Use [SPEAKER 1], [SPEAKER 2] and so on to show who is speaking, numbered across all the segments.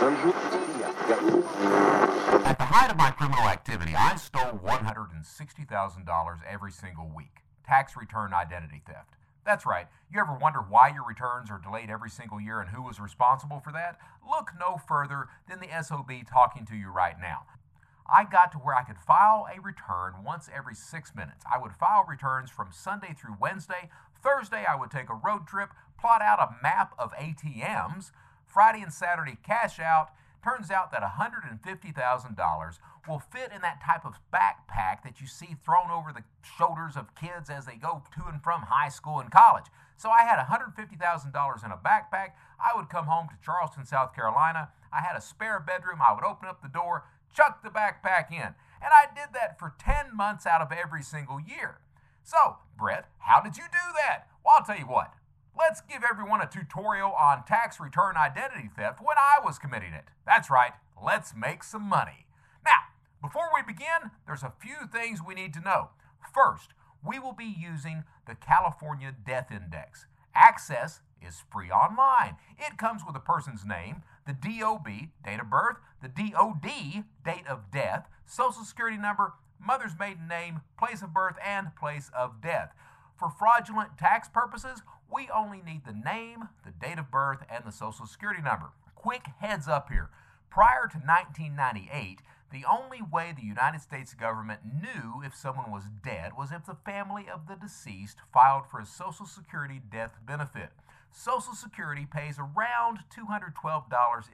[SPEAKER 1] At the height of my criminal activity, I stole $160,000 every single week. Tax return identity theft. That's right. You ever wonder why your returns are delayed every single year and who was responsible for that? Look no further than the SOB talking to you right now. I got to where I could file a return once every six minutes. I would file returns from Sunday through Wednesday. Thursday, I would take a road trip, plot out a map of ATMs. Friday and Saturday, cash out. Turns out that $150,000 will fit in that type of backpack that you see thrown over the shoulders of kids as they go to and from high school and college. So I had $150,000 in a backpack. I would come home to Charleston, South Carolina. I had a spare bedroom. I would open up the door, chuck the backpack in. And I did that for 10 months out of every single year. So, Brett, how did you do that? Well, I'll tell you what. Let's give everyone a tutorial on tax return identity theft when I was committing it. That's right, let's make some money. Now, before we begin, there's a few things we need to know. First, we will be using the California Death Index. Access is free online. It comes with a person's name, the DOB, date of birth, the DOD, date of death, social security number, mother's maiden name, place of birth, and place of death. For fraudulent tax purposes, we only need the name, the date of birth, and the social security number. Quick heads up here. Prior to 1998, the only way the United States government knew if someone was dead was if the family of the deceased filed for a Social Security death benefit. Social Security pays around $212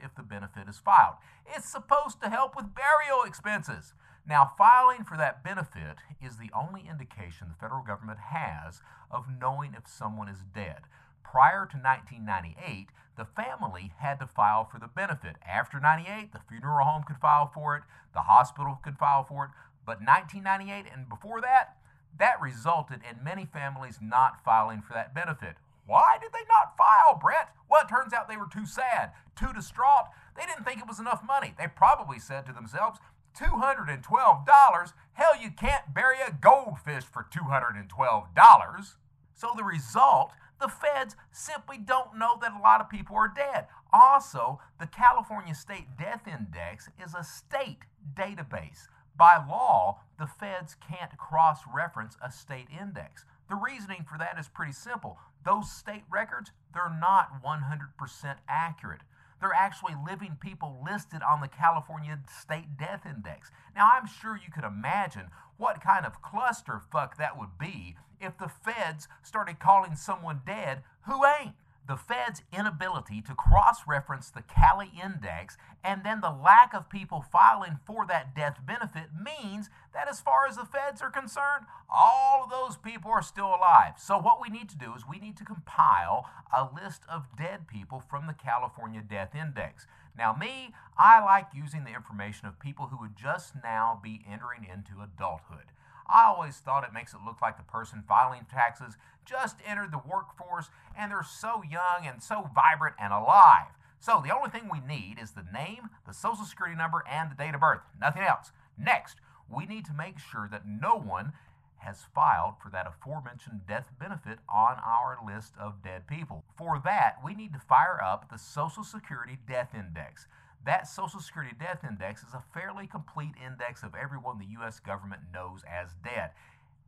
[SPEAKER 1] if the benefit is filed. It's supposed to help with burial expenses. Now, filing for that benefit is the only indication the federal government has of knowing if someone is dead. Prior to 1998, the family had to file for the benefit. After 98, the funeral home could file for it, the hospital could file for it, but 1998 and before that, that resulted in many families not filing for that benefit. Why did they not file, Brett? Well, it turns out they were too sad, too distraught. They didn't think it was enough money. They probably said to themselves, $212? Hell, you can't bury a goldfish for $212. So the result, the feds simply don't know that a lot of people are dead. Also, the California State Death Index is a state database. By law, the feds can't cross reference a state index. The reasoning for that is pretty simple. Those state records, they're not 100% accurate. They're actually living people listed on the California State Death Index. Now, I'm sure you could imagine what kind of clusterfuck that would be if the feds started calling someone dead who ain't the Fed's inability to cross reference the Cali index and then the lack of people filing for that death benefit means that, as far as the feds are concerned, all of those people are still alive. So, what we need to do is we need to compile a list of dead people from the California Death Index. Now, me, I like using the information of people who would just now be entering into adulthood. I always thought it makes it look like the person filing taxes just entered the workforce and they're so young and so vibrant and alive. So the only thing we need is the name, the social security number, and the date of birth. Nothing else. Next, we need to make sure that no one has filed for that aforementioned death benefit on our list of dead people. For that, we need to fire up the Social Security Death Index. That Social Security Death Index is a fairly complete index of everyone the U.S. government knows as dead.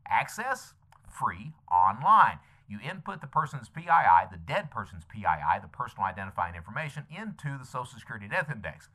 [SPEAKER 1] Access? Free online. You input the person's PII, the dead person's PII, the personal identifying information, into the Social Security Death Index.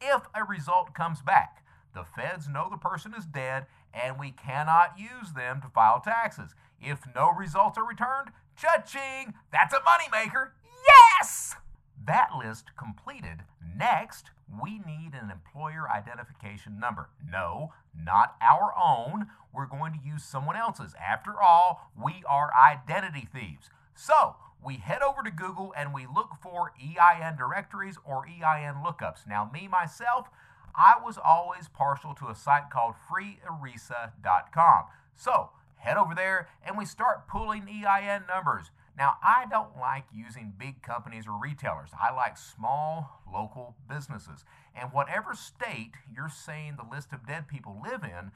[SPEAKER 1] If a result comes back, the feds know the person is dead and we cannot use them to file taxes. If no results are returned, cha-ching, that's a moneymaker. Yes! That list completed. Next, we need an employer identification number. No, not our own. We're going to use someone else's. After all, we are identity thieves. So, we head over to Google and we look for EIN directories or EIN lookups. Now, me, myself, I was always partial to a site called freeerisa.com. So, head over there and we start pulling EIN numbers. Now, I don't like using big companies or retailers. I like small local businesses. And whatever state you're saying the list of dead people live in,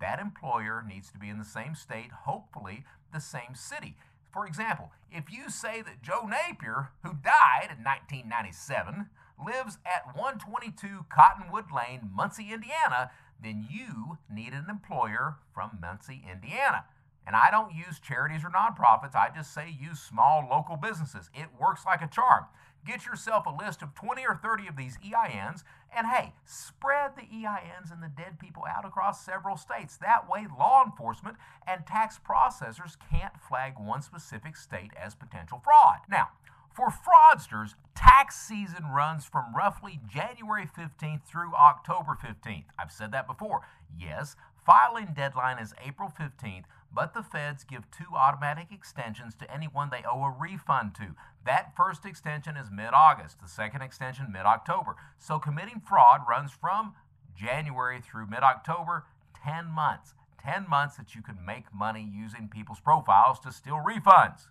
[SPEAKER 1] that employer needs to be in the same state, hopefully the same city. For example, if you say that Joe Napier, who died in 1997, lives at 122 Cottonwood Lane, Muncie, Indiana, then you need an employer from Muncie, Indiana. And I don't use charities or nonprofits, I just say use small local businesses. It works like a charm. Get yourself a list of 20 or 30 of these EINs, and hey, spread the EINs and the dead people out across several states. That way, law enforcement and tax processors can't flag one specific state as potential fraud. Now, for fraudsters, tax season runs from roughly January 15th through October 15th. I've said that before. Yes, filing deadline is April 15th, but the feds give two automatic extensions to anyone they owe a refund to. That first extension is mid August, the second extension mid October. So committing fraud runs from January through mid October, 10 months. 10 months that you can make money using people's profiles to steal refunds.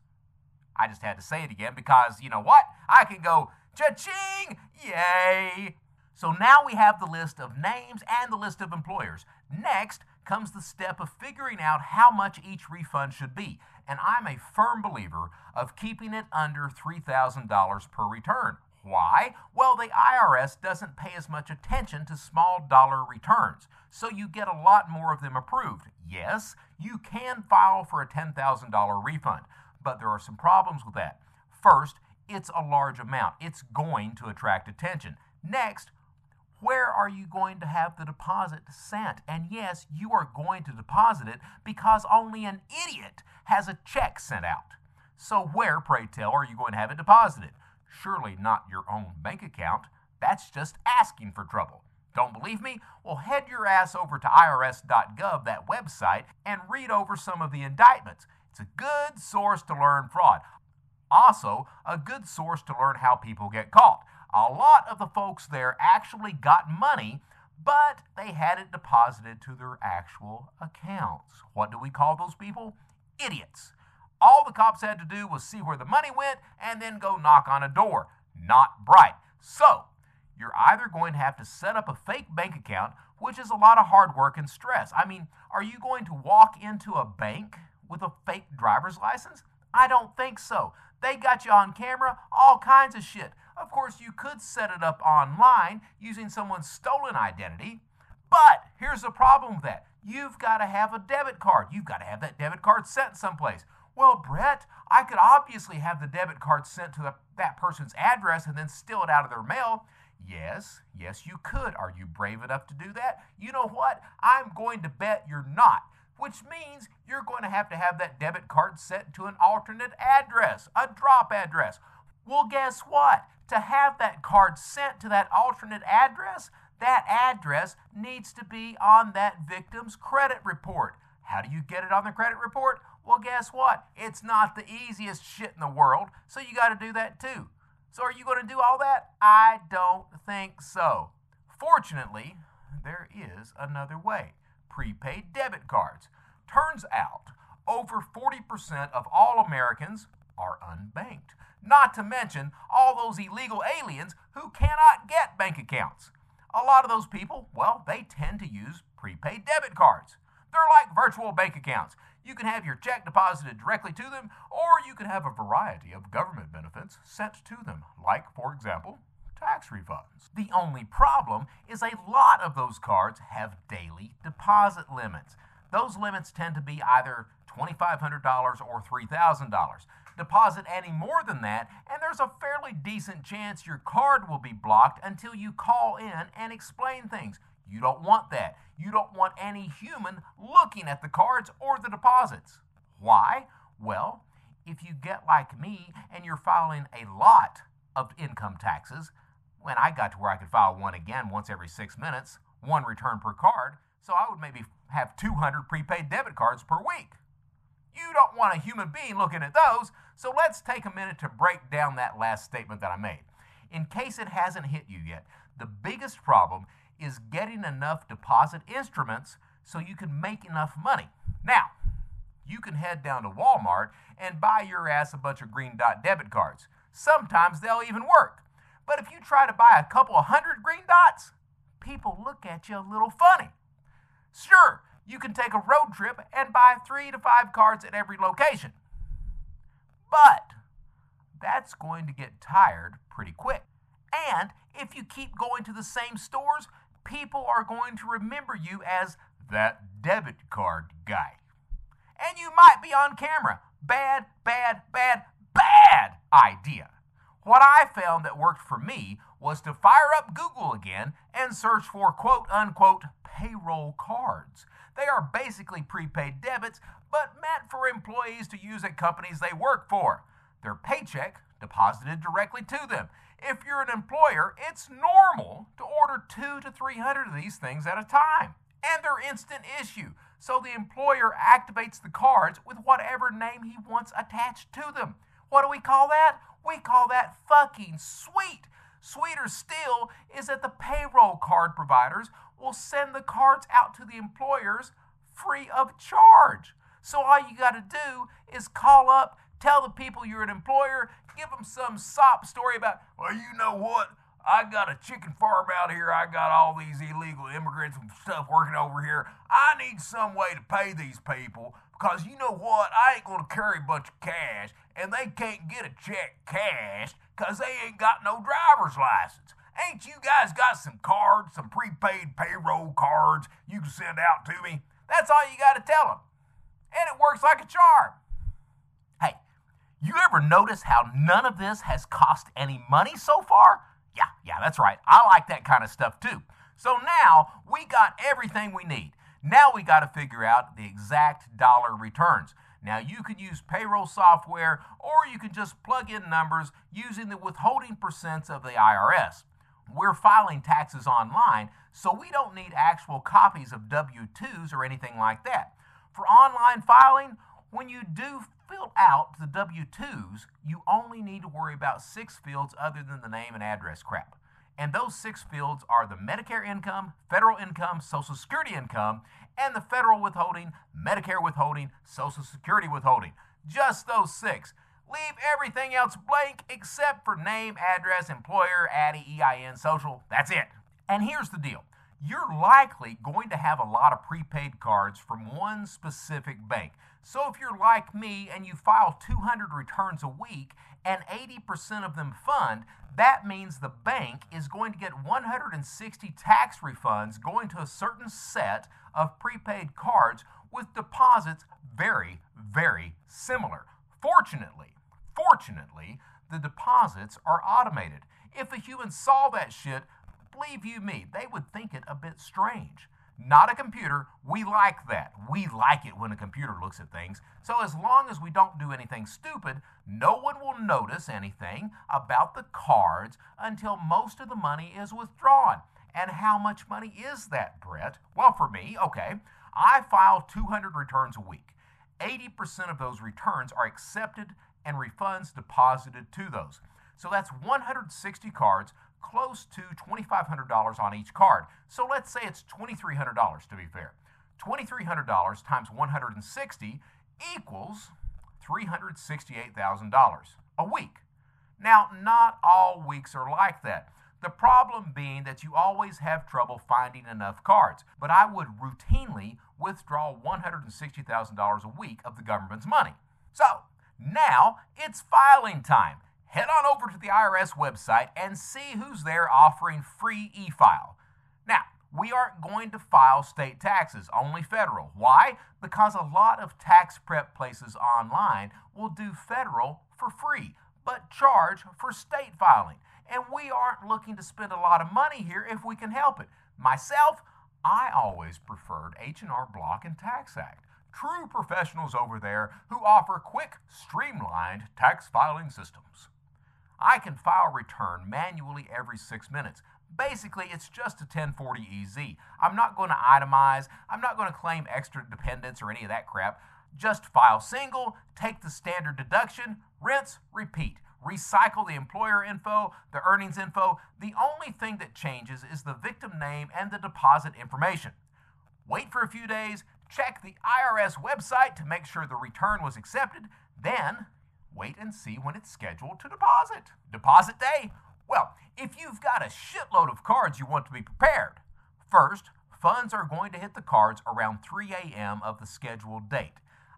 [SPEAKER 1] I just had to say it again because you know what? I can go cha-ching! Yay! So now we have the list of names and the list of employers. Next comes the step of figuring out how much each refund should be. And I'm a firm believer of keeping it under $3,000 per return. Why? Well, the IRS doesn't pay as much attention to small dollar returns, so you get a lot more of them approved. Yes, you can file for a $10,000 refund, but there are some problems with that. First, it's a large amount, it's going to attract attention. Next, where are you going to have the deposit sent? And yes, you are going to deposit it because only an idiot has a check sent out. So, where, pray tell, are you going to have it deposited? Surely not your own bank account. That's just asking for trouble. Don't believe me? Well, head your ass over to irs.gov, that website, and read over some of the indictments. It's a good source to learn fraud. Also, a good source to learn how people get caught. A lot of the folks there actually got money, but they had it deposited to their actual accounts. What do we call those people? Idiots. All the cops had to do was see where the money went and then go knock on a door. Not bright. So, you're either going to have to set up a fake bank account, which is a lot of hard work and stress. I mean, are you going to walk into a bank with a fake driver's license? I don't think so. They got you on camera, all kinds of shit. Of course, you could set it up online using someone's stolen identity, but here's the problem with that. You've got to have a debit card. You've got to have that debit card sent someplace. Well, Brett, I could obviously have the debit card sent to the, that person's address and then steal it out of their mail. Yes, yes, you could. Are you brave enough to do that? You know what? I'm going to bet you're not, which means you're going to have to have that debit card sent to an alternate address, a drop address. Well, guess what? To have that card sent to that alternate address, that address needs to be on that victim's credit report. How do you get it on the credit report? Well, guess what? It's not the easiest shit in the world, so you got to do that too. So, are you going to do all that? I don't think so. Fortunately, there is another way prepaid debit cards. Turns out, over 40% of all Americans are unbanked. Not to mention all those illegal aliens who cannot get bank accounts. A lot of those people, well, they tend to use prepaid debit cards. They're like virtual bank accounts. You can have your check deposited directly to them, or you can have a variety of government benefits sent to them, like, for example, tax refunds. The only problem is a lot of those cards have daily deposit limits. Those limits tend to be either $2,500 or $3,000. Deposit any more than that, and there's a fairly decent chance your card will be blocked until you call in and explain things. You don't want that. You don't want any human looking at the cards or the deposits. Why? Well, if you get like me and you're filing a lot of income taxes, when I got to where I could file one again once every six minutes, one return per card, so I would maybe have 200 prepaid debit cards per week. You don't want a human being looking at those, so let's take a minute to break down that last statement that I made. In case it hasn't hit you yet, the biggest problem is getting enough deposit instruments so you can make enough money. Now, you can head down to Walmart and buy your ass a bunch of green dot debit cards. Sometimes they'll even work. But if you try to buy a couple of hundred green dots, people look at you a little funny. Sure, you can take a road trip and buy three to five cards at every location. But that's going to get tired pretty quick. And if you keep going to the same stores, people are going to remember you as that debit card guy. And you might be on camera. Bad, bad, bad, bad idea. What I found that worked for me was to fire up Google again and search for quote unquote payroll cards. They are basically prepaid debits, but meant for employees to use at companies they work for. Their paycheck deposited directly to them. If you're an employer, it's normal to order two to 300 of these things at a time. And they're instant issue, so the employer activates the cards with whatever name he wants attached to them. What do we call that? We call that fucking sweet. Sweeter still is that the payroll card providers will send the cards out to the employers free of charge. So all you got to do is call up, tell the people you're an employer, give them some sop story about, well, you know what? I got a chicken farm out here. I got all these illegal immigrants and stuff working over here. I need some way to pay these people because you know what? I ain't going to carry a bunch of cash and they can't get a check cashed because they ain't got no driver's license. Ain't you guys got some cards, some prepaid payroll cards you can send out to me? That's all you got to tell them. And it works like a charm. Hey, you ever notice how none of this has cost any money so far? Yeah, yeah, that's right. I like that kind of stuff too. So now we got everything we need. Now we got to figure out the exact dollar returns. Now you can use payroll software or you can just plug in numbers using the withholding percents of the IRS. We're filing taxes online, so we don't need actual copies of W 2s or anything like that. For online filing, when you do fill out the W 2s, you only need to worry about six fields other than the name and address crap. And those six fields are the Medicare income, federal income, Social Security income, and the federal withholding, Medicare withholding, Social Security withholding. Just those six. Leave everything else blank except for name, address, employer, ADDIE, EIN, social. That's it. And here's the deal you're likely going to have a lot of prepaid cards from one specific bank. So if you're like me and you file 200 returns a week and 80% of them fund, that means the bank is going to get 160 tax refunds going to a certain set of prepaid cards with deposits very, very similar. Fortunately, fortunately, the deposits are automated. If a human saw that shit, believe you me, they would think it a bit strange. Not a computer. We like that. We like it when a computer looks at things. So, as long as we don't do anything stupid, no one will notice anything about the cards until most of the money is withdrawn. And how much money is that, Brett? Well, for me, okay, I file 200 returns a week. 80% of those returns are accepted and refunds deposited to those. So that's 160 cards close to $2,500 on each card. So let's say it's $2,300 to be fair. $2,300 times 160 equals $368,000 a week. Now, not all weeks are like that. The problem being that you always have trouble finding enough cards. But I would routinely withdraw $160,000 a week of the government's money. So, now it's filing time head on over to the IRS website and see who's there offering free e file. Now, we aren't going to file state taxes, only federal. Why? Because a lot of tax prep places online will do federal for free, but charge for state filing. And we aren't looking to spend a lot of money here if we can help it. Myself, I always preferred H&R Block and Tax Act. True professionals over there who offer quick, streamlined tax filing systems. I can file return manually every six minutes. Basically, it's just a 1040 EZ. I'm not going to itemize, I'm not going to claim extra dependents or any of that crap. Just file single, take the standard deduction, rinse, repeat. Recycle the employer info, the earnings info. The only thing that changes is the victim name and the deposit information. Wait for a few days, check the IRS website to make sure the return was accepted, then wait and see when it's scheduled to deposit. Deposit day? Well, if you've got a shitload of cards, you want to be prepared. First, funds are going to hit the cards around 3 a.m. of the scheduled date.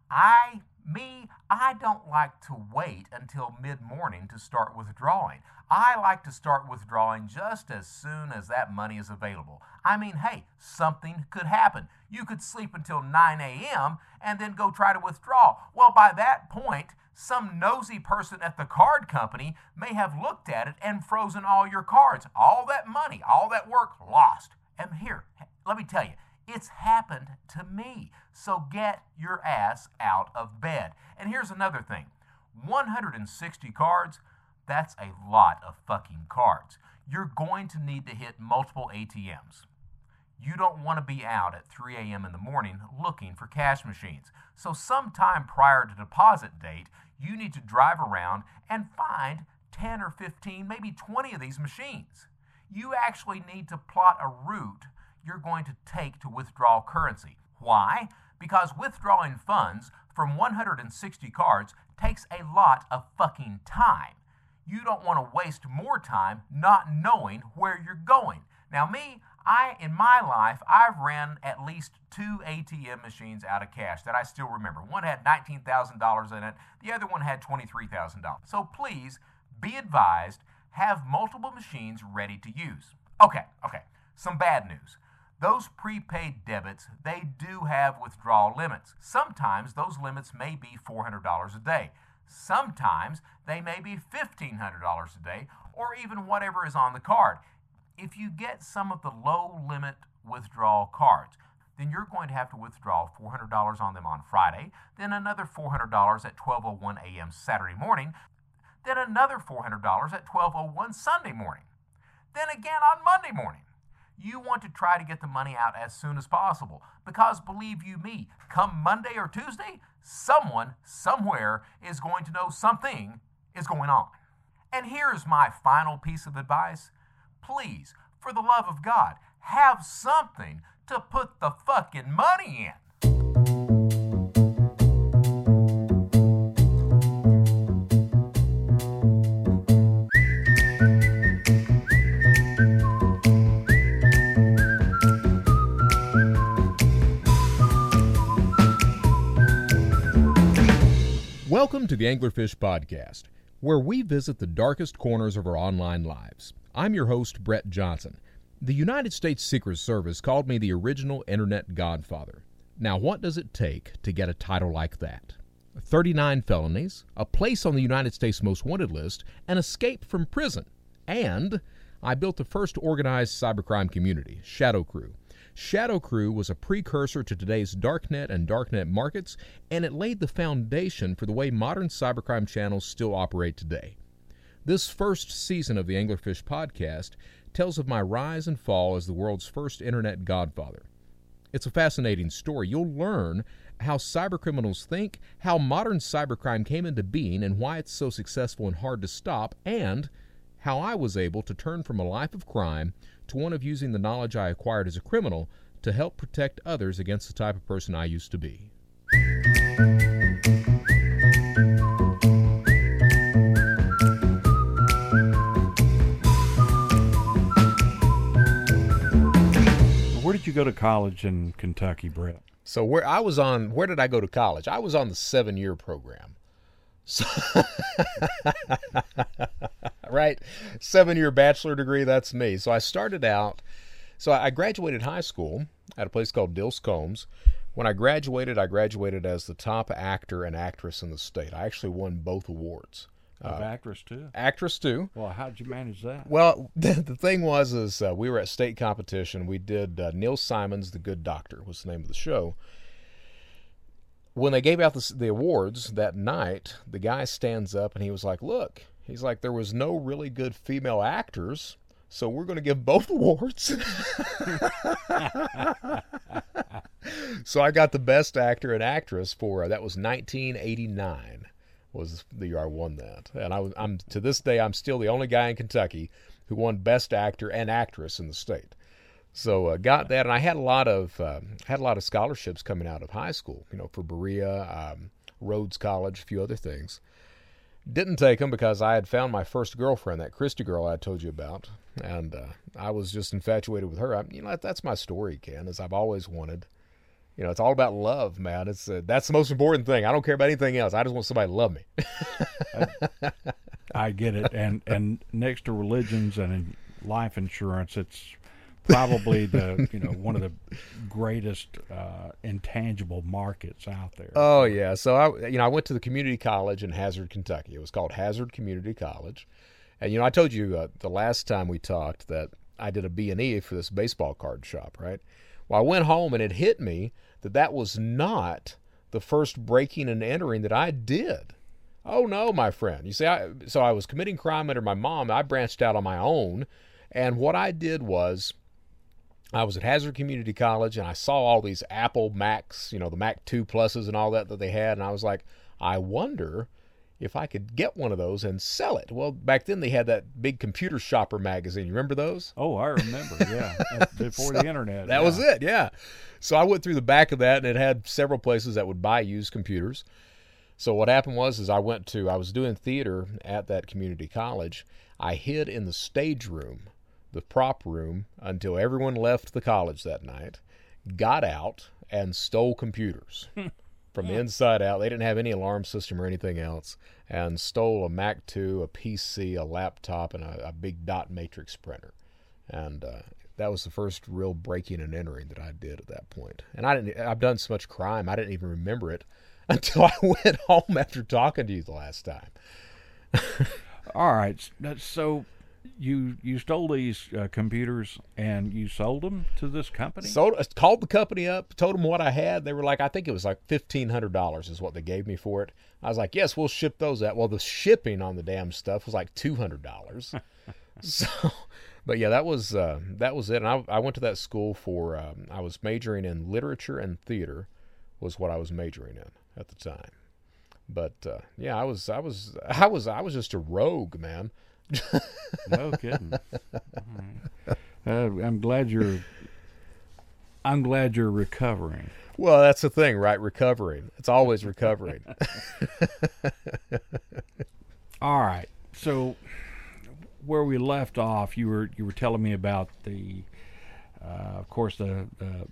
[SPEAKER 1] I, me, I don't like to wait until mid morning to start withdrawing. I like to start withdrawing just as soon as that money is available. I mean, hey, something could happen. You could sleep until 9 a.m. and then go try to withdraw. Well, by that point, some nosy person at the card company may have looked at it and frozen all your cards. All that money, all that work lost. And here, let me tell you, it's happened to me. So get your ass out of bed. And here's another thing 160 cards, that's a lot of fucking cards. You're going to need to hit multiple ATMs. You don't want to be out at 3 a.m. in the morning looking for cash machines. So, sometime prior to deposit date, you need to drive around and find 10 or 15, maybe 20 of these machines. You actually need to plot a route you're going to take to withdraw currency. Why? Because withdrawing funds from 160 cards takes a lot of fucking time. You don't want to waste more time not knowing where you're going. Now, me, I in my life I've ran at least two ATM machines out of cash that I still remember. One had $19,000 in it, the other one had $23,000. So please be advised, have multiple machines ready to use. Okay, okay. Some bad news. Those prepaid debits, they do have withdrawal limits. Sometimes those limits may be $400 a day. Sometimes they may be $1,500 a day or even whatever is on the card. If you get some of the low limit withdrawal cards, then you're going to have to withdraw $400 on them on Friday, then another $400 at 12:01 a.m. Saturday morning, then another $400 at 12:01 Sunday morning, then again on Monday morning you want to try to get the money out as soon as possible. Because believe you me, come Monday or Tuesday, someone somewhere is going to know something is going on. And here's my final piece of advice. Please, for the love of God, have something to put the fucking money in.
[SPEAKER 2] Welcome to the Anglerfish Podcast, where we visit the darkest corners of our online lives. I'm your host, Brett Johnson. The United States Secret Service called me the original Internet Godfather. Now, what does it take to get a title like that? 39 felonies, a place on the United States Most Wanted list, an escape from prison, and I built the first organized cybercrime community, Shadow Crew. Shadow Crew was a precursor to today's darknet and darknet markets, and it laid the foundation for the way modern cybercrime channels still operate today. This first season of the Anglerfish podcast tells of my rise and fall as the world's first internet godfather. It's a fascinating story. You'll learn how cybercriminals think, how modern cybercrime came into being, and why it's so successful and hard to stop, and how I was able to turn from a life of crime to one of using the knowledge I acquired as a criminal to help protect others against the type of person I used to be.
[SPEAKER 3] Go to college in Kentucky, Brett?
[SPEAKER 2] So where I was on, where did I go to college? I was on the seven-year program. So right, seven-year bachelor degree. That's me. So I started out. So I graduated high school at a place called Dills Combs. When I graduated, I graduated as the top actor and actress in the state. I actually won both awards.
[SPEAKER 3] Of actress too.
[SPEAKER 2] Actress too.
[SPEAKER 3] Well, how did you manage that?
[SPEAKER 2] Well, the, the thing was, is uh, we were at state competition. We did uh, Neil Simon's "The Good Doctor" was the name of the show. When they gave out the, the awards that night, the guy stands up and he was like, "Look," he's like, "there was no really good female actors,
[SPEAKER 1] So we're going to give both awards. so I got the best actor and actress for uh, that was 1989 was the year I won that, and I, am to this day I'm still the only guy in Kentucky who won best actor and actress in the state. So uh, got that, and I had a lot of um, had a lot of scholarships coming out of high school. You know, for Berea, um, Rhodes College, a few other things. Didn't take them because I had found my first girlfriend, that Christy girl I told you about, and uh, I was just infatuated with her. I, you know, that's my story, Ken. As I've always wanted. You know, it's all about love, man. It's uh, that's the most important thing. I don't care about anything else. I just want somebody to love me.
[SPEAKER 3] I, I get it, and and next to religions and life insurance, it's probably the you know one of the greatest uh, intangible markets out there.
[SPEAKER 1] Oh yeah, so I you know I went to the community college in Hazard, Kentucky. It was called Hazard Community College, and you know I told you uh, the last time we talked that I did a B and E for this baseball card shop, right? Well, I went home and it hit me that that was not the first breaking and entering that I did. Oh no, my friend. You see, I, so I was committing crime under my mom. I branched out on my own, and what I did was I was at Hazard Community College and I saw all these Apple Macs, you know, the Mac 2 Pluses and all that that they had. And I was like, I wonder if I could get one of those and sell it. Well, back then they had that big computer shopper magazine. You remember those?
[SPEAKER 3] Oh, I remember. Yeah. Before so the internet.
[SPEAKER 1] That
[SPEAKER 3] yeah.
[SPEAKER 1] was it. Yeah. So I went through the back of that and it had several places that would buy used computers. So what happened was is I went to I was doing theater at that community college. I hid in the stage room the prop room until everyone left the college that night, got out, and stole computers from the inside out. They didn't have any alarm system or anything else, and stole a Mac 2, a PC, a laptop, and a, a big dot matrix printer. And uh, that was the first real breaking and entering that I did at that point. And I didn't. I've done so much crime, I didn't even remember it until I went home after talking to you the last time.
[SPEAKER 3] All right. So you you stole these uh, computers and you sold them to this company.
[SPEAKER 1] Sold, uh, called the company up, told them what I had. They were like, I think it was like fifteen hundred dollars is what they gave me for it. I was like, yes, we'll ship those out. Well, the shipping on the damn stuff was like two hundred dollars. so, but yeah, that was uh, that was it. And I, I went to that school for um, I was majoring in literature and theater, was what I was majoring in at the time. But uh, yeah, I was I was I was I was just a rogue, man.
[SPEAKER 3] No kidding. Uh, I'm glad you're. I'm glad you're recovering.
[SPEAKER 1] Well, that's the thing, right? Recovering. It's always recovering.
[SPEAKER 3] All right. So, where we left off, you were you were telling me about the, uh, of course, the the,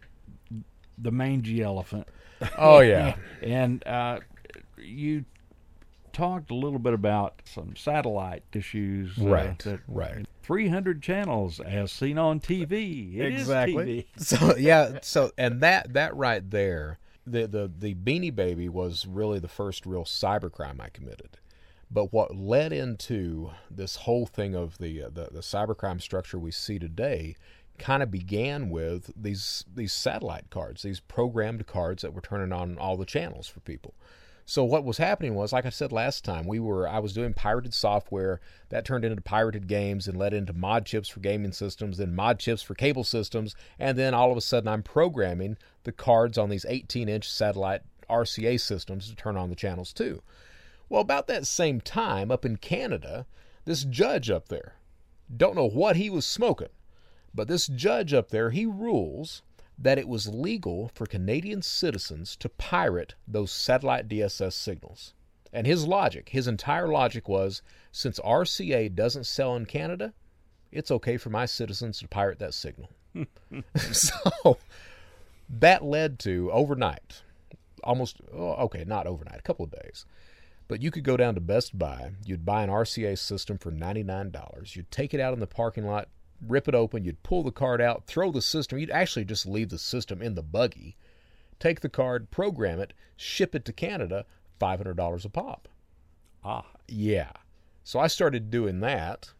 [SPEAKER 3] the mangy elephant.
[SPEAKER 1] Oh yeah.
[SPEAKER 3] and uh, you talked a little bit about some satellite issues.
[SPEAKER 1] Right.
[SPEAKER 3] Uh,
[SPEAKER 1] right.
[SPEAKER 3] 300 channels as seen on TV. It
[SPEAKER 1] exactly.
[SPEAKER 3] TV.
[SPEAKER 1] So yeah. So and that that right there, the the the Beanie Baby was really the first real cybercrime I committed. But what led into this whole thing of the uh, the, the cybercrime structure we see today kind of began with these these satellite cards, these programmed cards that were turning on all the channels for people. So what was happening was, like I said last time, we were I was doing pirated software that turned into pirated games and led into mod chips for gaming systems, then mod chips for cable systems, and then all of a sudden I'm programming the cards on these 18-inch satellite RCA systems to turn on the channels too. Well, about that same time, up in Canada, this judge up there, don't know what he was smoking, but this judge up there, he rules that it was legal for Canadian citizens to pirate those satellite DSS signals. And his logic, his entire logic was since RCA doesn't sell in Canada, it's okay for my citizens to pirate that signal. so that led to overnight, almost, oh, okay, not overnight, a couple of days. But you could go down to Best Buy, you'd buy an RCA system for $99, you'd take it out in the parking lot, rip it open, you'd pull the card out, throw the system, you'd actually just leave the system in the buggy, take the card, program it, ship it to Canada, $500 a pop.
[SPEAKER 3] Ah.
[SPEAKER 1] Yeah. So I started doing that,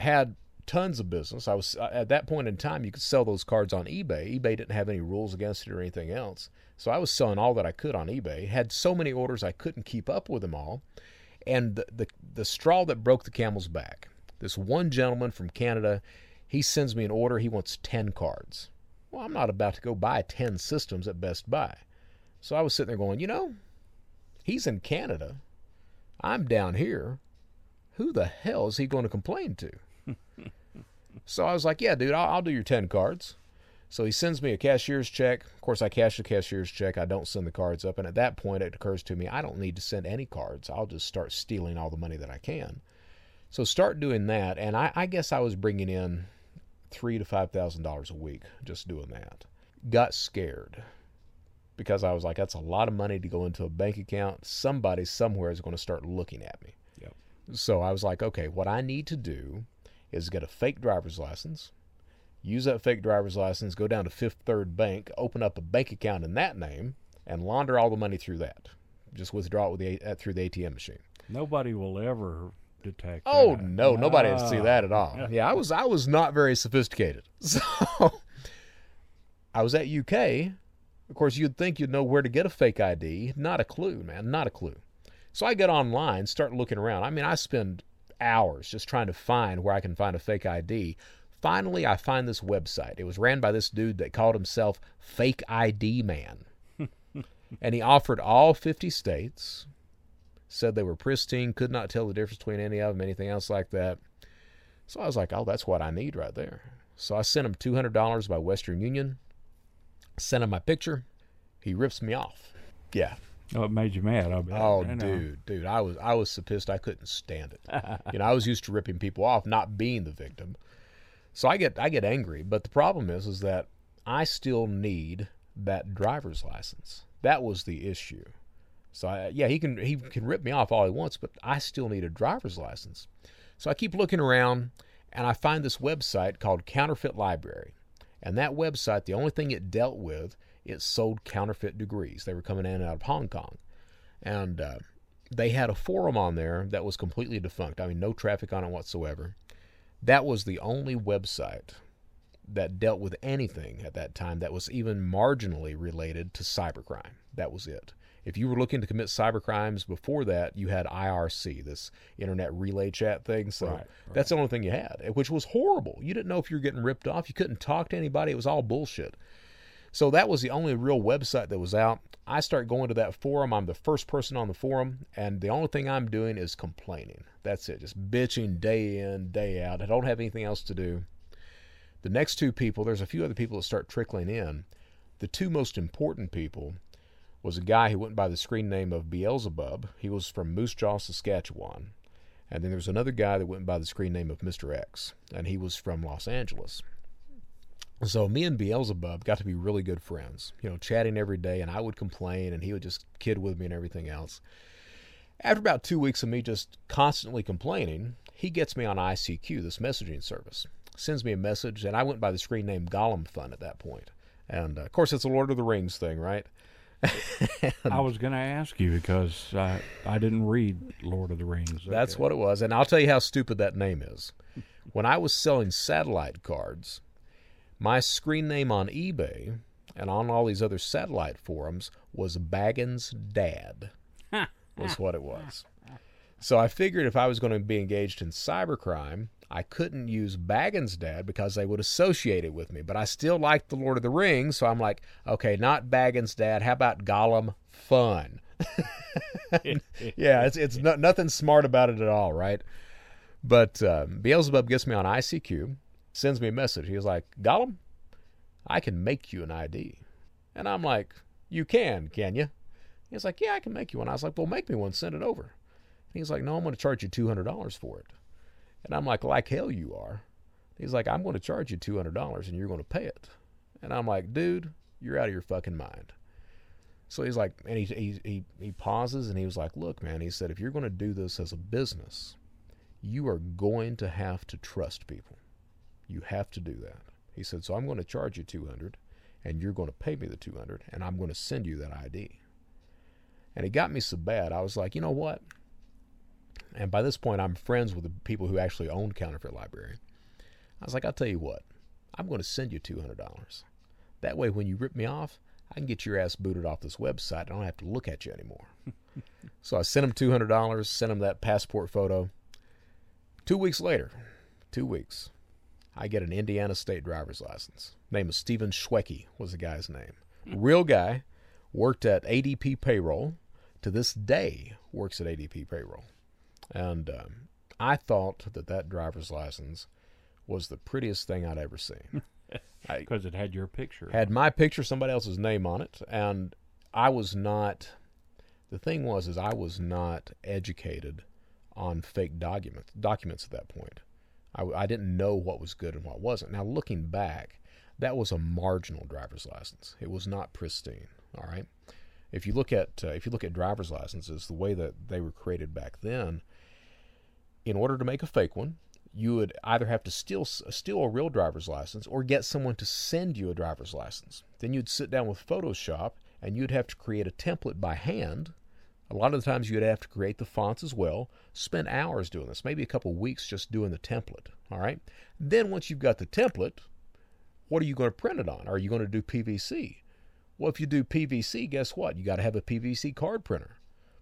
[SPEAKER 1] had tons of business. I was at that point in time you could sell those cards on eBay. eBay didn't have any rules against it or anything else. So I was selling all that I could on eBay. Had so many orders I couldn't keep up with them all. And the the, the straw that broke the camel's back This one gentleman from Canada, he sends me an order. He wants 10 cards. Well, I'm not about to go buy 10 systems at Best Buy. So I was sitting there going, you know, he's in Canada. I'm down here. Who the hell is he going to complain to? so I was like, yeah, dude, I'll, I'll do your 10 cards. So he sends me a cashier's check. Of course, I cash the cashier's check. I don't send the cards up. And at that point, it occurs to me I don't need to send any cards. I'll just start stealing all the money that I can. So start doing that. And I, I guess I was bringing in three to five thousand dollars a week just doing that. Got scared because I was like, that's a lot of money to go into a bank account. Somebody somewhere is going to start looking at me.
[SPEAKER 3] Yep.
[SPEAKER 1] So I was like, okay, what I need to do is get a fake driver's license, use that fake driver's license, go down to Fifth Third Bank, open up a bank account in that name, and launder all the money through that. Just withdraw it with the, uh, through the ATM machine.
[SPEAKER 3] Nobody will ever detect.
[SPEAKER 1] Oh
[SPEAKER 3] that.
[SPEAKER 1] no, nobody would see that at all. Ah. Yeah, I was I was not very sophisticated. So I was at UK. Of course, you'd think you'd know where to get a fake ID. Not a clue, man. Not a clue. So I get online, start looking around. I mean, I spend hours just trying to find where I can find a fake ID. Finally, I find this website. It was ran by this dude that called himself Fake ID Man. and he offered all 50 states, said they were pristine, could not tell the difference between any of them, anything else like that. So I was like, oh, that's what I need right there. So I sent him $200 by Western Union, sent him my picture. He rips me off. Yeah.
[SPEAKER 3] Oh, it made you mad. I bet.
[SPEAKER 1] Oh,
[SPEAKER 3] know.
[SPEAKER 1] dude, dude, I was I was so pissed I couldn't stand it. you know, I was used to ripping people off, not being the victim. So I get I get angry, but the problem is is that I still need that driver's license. That was the issue. So I, yeah, he can he can rip me off all he wants, but I still need a driver's license. So I keep looking around and I find this website called Counterfeit Library. And that website, the only thing it dealt with, it sold counterfeit degrees. They were coming in and out of Hong Kong. And uh, they had a forum on there that was completely defunct. I mean, no traffic on it whatsoever. That was the only website that dealt with anything at that time that was even marginally related to cybercrime. That was it. If you were looking to commit cyber crimes before that, you had IRC, this internet relay chat thing. So
[SPEAKER 3] Right,
[SPEAKER 1] that's the only thing you had, eh, which was horrible. You didn't know if you were getting ripped off. You couldn't talk to anybody. It was all bullshit. So that was the only real website that was out. I start going to that forum. I'm the first person on the forum, and the only thing I'm doing is complaining. That's it, just bitching day in, day out. I don't have anything else to do. The next two people, there's a few other people that start trickling in. The two most important people was a guy who went by the screen name of Beelzebub. He was from Moose Jaw, Saskatchewan. And then there was another guy that went by the screen name of Mr. X, and he was from Los Angeles. So me and Beelzebub got to be really good friends, you know, chatting every day, and I would complain, and he would just kid with me and everything else. After about two weeks of me just constantly complaining, he gets me on ICQ, this messaging service, sends me a message, and I went by the screen name Gollum Fun at that point. And uh, of course, it's a Lord of the Rings thing, right?
[SPEAKER 3] I was going to ask you because I I didn't read Lord of the Rings.
[SPEAKER 1] That's what it was. And I'll tell you how stupid that name is. When I was selling satellite cards, my screen name on eBay and on all these other satellite forums was Baggins Dad, was what it was. So I figured if I was going to be engaged in cybercrime, I couldn't use Baggins Dad because they would associate it with me. But I still liked the Lord of the Rings, so I'm like, okay, not Baggins Dad. How about Gollum Fun? yeah, it's it's no, nothing smart about it at all, right? But uh, Beelzebub gets me on ICQ, sends me a message. He's like, Gollum, I can make you an ID. And I'm like, You can, can you? He's like, Yeah, I can make you one. I was like, Well, make me one, send it over. He's like, No, I'm going to charge you $200 for it. And I'm like, Like hell you are. He's like, I'm going to charge you $200 and you're going to pay it. And I'm like, Dude, you're out of your fucking mind. So he's like, and he, he, he, pauses and he was like, Look, man, he said, if you're going to do this as a business, you are going to have to trust people. You have to do that. He said, so I'm going to charge you 200 and you're going to pay me the 200 and I'm going to send you that ID. And it got me so bad, I was like, you know what? And by this point, I'm friends with the people who actually owned Counterfeit Library. I was like, I'll tell you what, I'm going to send you $200. That way, when you rip me off, I can get your ass booted off this website. I don't have to look at you anymore. so I sent him $200, sent him that passport photo. Two weeks later, two weeks. I get an Indiana State driver's license. Name is Stephen Schwecke was the guy's name. Real guy, worked at ADP payroll. To this day, works at ADP payroll. And um, I thought that that driver's license was the prettiest thing I'd ever seen.
[SPEAKER 3] Because it had your picture.
[SPEAKER 1] had my picture, somebody else's name on it, and I was not. The thing was, is I was not educated on fake documents documents at that point. I, I didn't know what was good and what wasn't. Now looking back, that was a marginal driver's license. It was not pristine. All right. If you look at uh, if you look at driver's licenses, the way that they were created back then, in order to make a fake one, you would either have to steal steal a real driver's license or get someone to send you a driver's license. Then you'd sit down with Photoshop and you'd have to create a template by hand. A lot of the times you'd have to create the fonts as well. Spend hours doing this, maybe a couple weeks just doing the template. All right. Then once you've got the template, what are you going to print it on? Are you going to do PVC? Well, if you do PVC, guess what? You got to have a PVC card printer.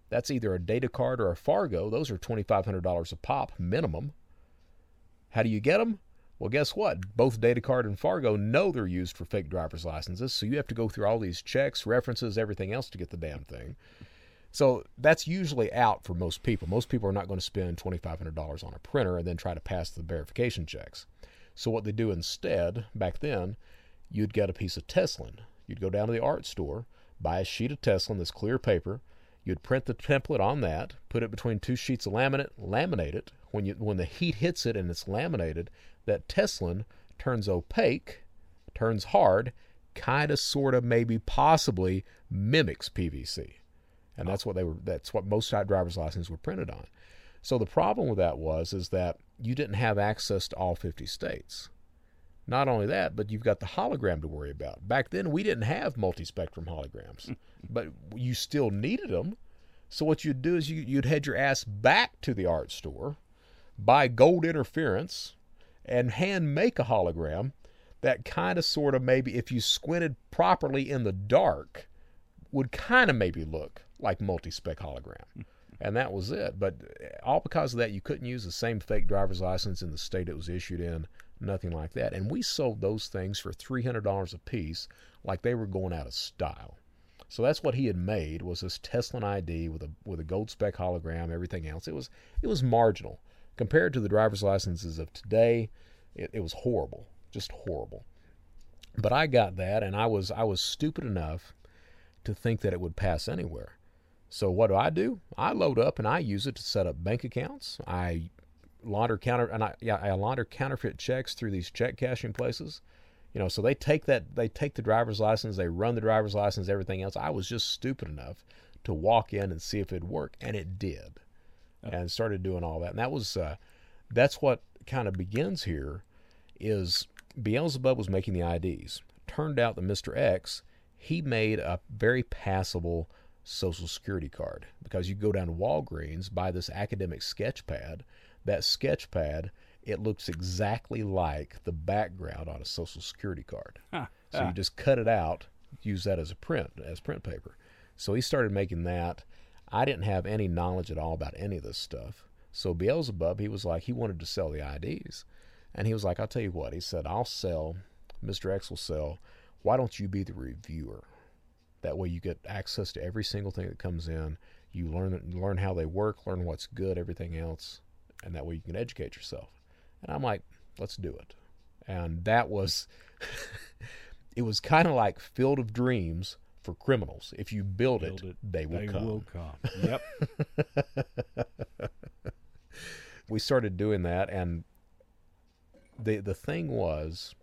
[SPEAKER 1] That's either a Datacard or a Fargo. Those are $2,500 a pop minimum. How do you get them? Well, guess what? Both Datacard and Fargo know they're used for fake driver's licenses, so you have to go through all these checks, references, everything else to get the damn thing. So that's usually out for most people. Most people are not going to spend $2,500 on a printer and then try to pass the verification checks. So what they do instead, back then, you'd get a piece of Teslin. You'd go down to the art store, buy a sheet of Teslin, this clear paper. You'd print the template on that, put it between two sheets of laminate, laminate it, when you when the heat hits it and it's laminated, that Teslin turns opaque, turns hard, kind of, sort of, maybe, possibly mimics PVC, and that's what they were. That's what most driver's licenses were printed on. So the problem with that was is that you didn't have access to all 50 states. Not only that, but you've got the hologram to worry about. Back then, we didn't have multispectrum holograms, hmm. but you still needed them. So what you'd do is you, you'd head your ass back to the art store, buy gold interference and hand make a hologram that kind of sort of maybe if you squinted properly in the dark would kind of maybe look like multi-spec hologram. Hmm. And that was it. But eh, all because of that you couldn't use the same fake driver's license in the state it was issued in nothing like that and we sold those things for $300 a piece like they were going out of style so that's what he had made was this Teslin ID with a with a gold spec hologram everything else it was it was marginal Compared to the driver's licenses of today, it, it was horrible, just horrible. But I got that, and I was I was stupid enough to think that it would pass anywhere. So what do I do? I load up and I use it to set up bank accounts. I launder counter and I yeah I launder counterfeit checks through these check cashing places. You know, so they take that they take the driver's license, they run the driver's license, everything else. I was just stupid enough to walk in and see if it'd work, and it did and started doing all that. And that was uh, that's what kind of begins here is Beelzebub was making the IDs. Turned out that Mr. X he made a very passable social security card because you go down to Walgreens buy this academic sketch pad. That sketch pad it looks exactly like the background on a social security card. Huh. So you just cut it out, use that as a print as print paper. So he started making that I didn't have any knowledge at all about any of this stuff. So Beelzebub, he was like, he wanted to sell the IDs. And he was like, I'll tell you what. He said, I'll sell, Mr. X will sell. Why don't you be the reviewer? That way you get access to every single thing that comes in. You learn learn how they work, learn what's good, everything else, and that way you can educate yourself. And I'm like, let's do it. And that was, it was kind of like Field of Dreams for criminals. If you build, build it, it, they will
[SPEAKER 3] they
[SPEAKER 1] come.
[SPEAKER 3] Will come.
[SPEAKER 1] Yep. we started doing that, and the the thing was,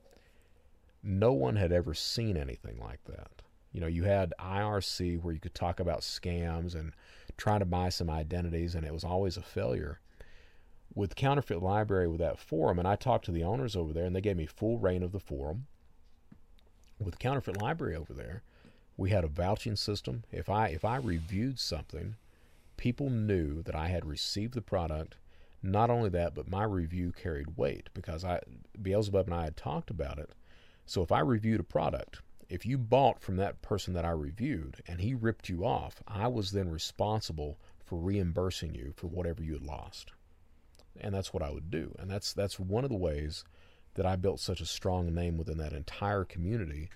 [SPEAKER 1] no one had ever seen anything like that. You know, you had IRC where you could talk about scams and trying to buy some identities, and it was always a failure. With Counterfeit Library, with that forum, and I talked to the owners over there, and they gave me full rein of the forum. With Counterfeit Library over there, we had a vouching system. If I if I reviewed something, people knew that I had received the product. Not only that, but my review carried weight because I Beelzebub and I had talked about it. So if I reviewed a product, if you bought from that person that I reviewed and he ripped you off, I was then responsible for reimbursing you for whatever you had lost. And that's what I would do. And that's that's one of the ways that I built such a strong name within that entire community.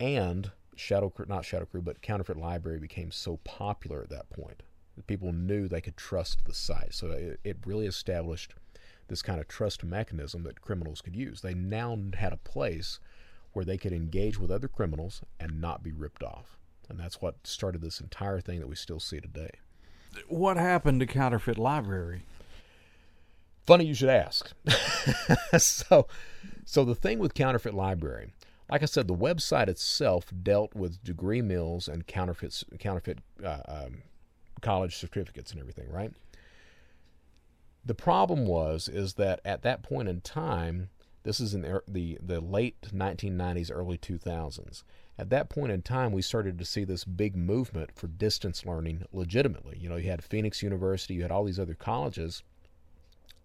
[SPEAKER 1] And Shadow not Shadow Crew, but Counterfeit Library became so popular at that point people knew they could trust the site. So it, it really established this kind of trust mechanism that criminals could use. They now had a place where they could engage with other criminals and not be ripped off. And that's what started this entire thing that we still see today.
[SPEAKER 3] What happened to Counterfeit Library?
[SPEAKER 1] Funny you should ask. so, so the thing with Counterfeit Library, like I said, the website itself dealt with degree mills and counterfeit counterfeit uh, um, college certificates and everything, right? The problem was is that at that point in time, this is in the, the, the late 1990s, early 2000s. At that point in time, we started to see this big movement for distance learning legitimately. You know, you had Phoenix University, you had all these other colleges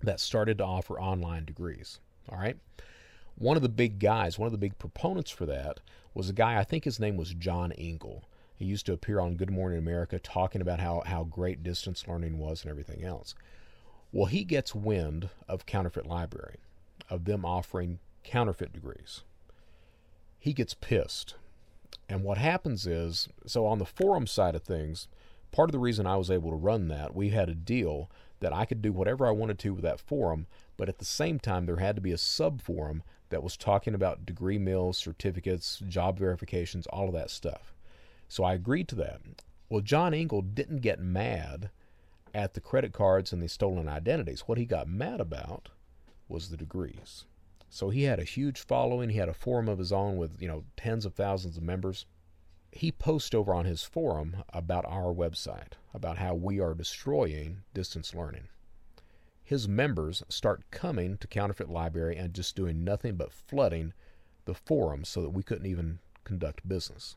[SPEAKER 1] that started to offer online degrees. All right. One of the big guys, one of the big proponents for that was a guy, I think his name was John Engel. He used to appear on Good Morning America talking about how, how great distance learning was and everything else. Well, he gets wind of Counterfeit Library, of them offering counterfeit degrees. He gets pissed. And what happens is so, on the forum side of things, part of the reason I was able to run that, we had a deal that I could do whatever I wanted to with that forum, but at the same time, there had to be a sub forum that was talking about degree mills, certificates, job verifications, all of that stuff. So I agreed to that. Well, John Engel didn't get mad at the credit cards and the stolen identities. What he got mad about was the degrees. So he had a huge following. He had a forum of his own with, you know, tens of thousands of members. He posts over on his forum about our website, about how we are destroying distance learning. His members start coming to Counterfeit Library and just doing nothing but flooding the forum so that we couldn't even conduct business.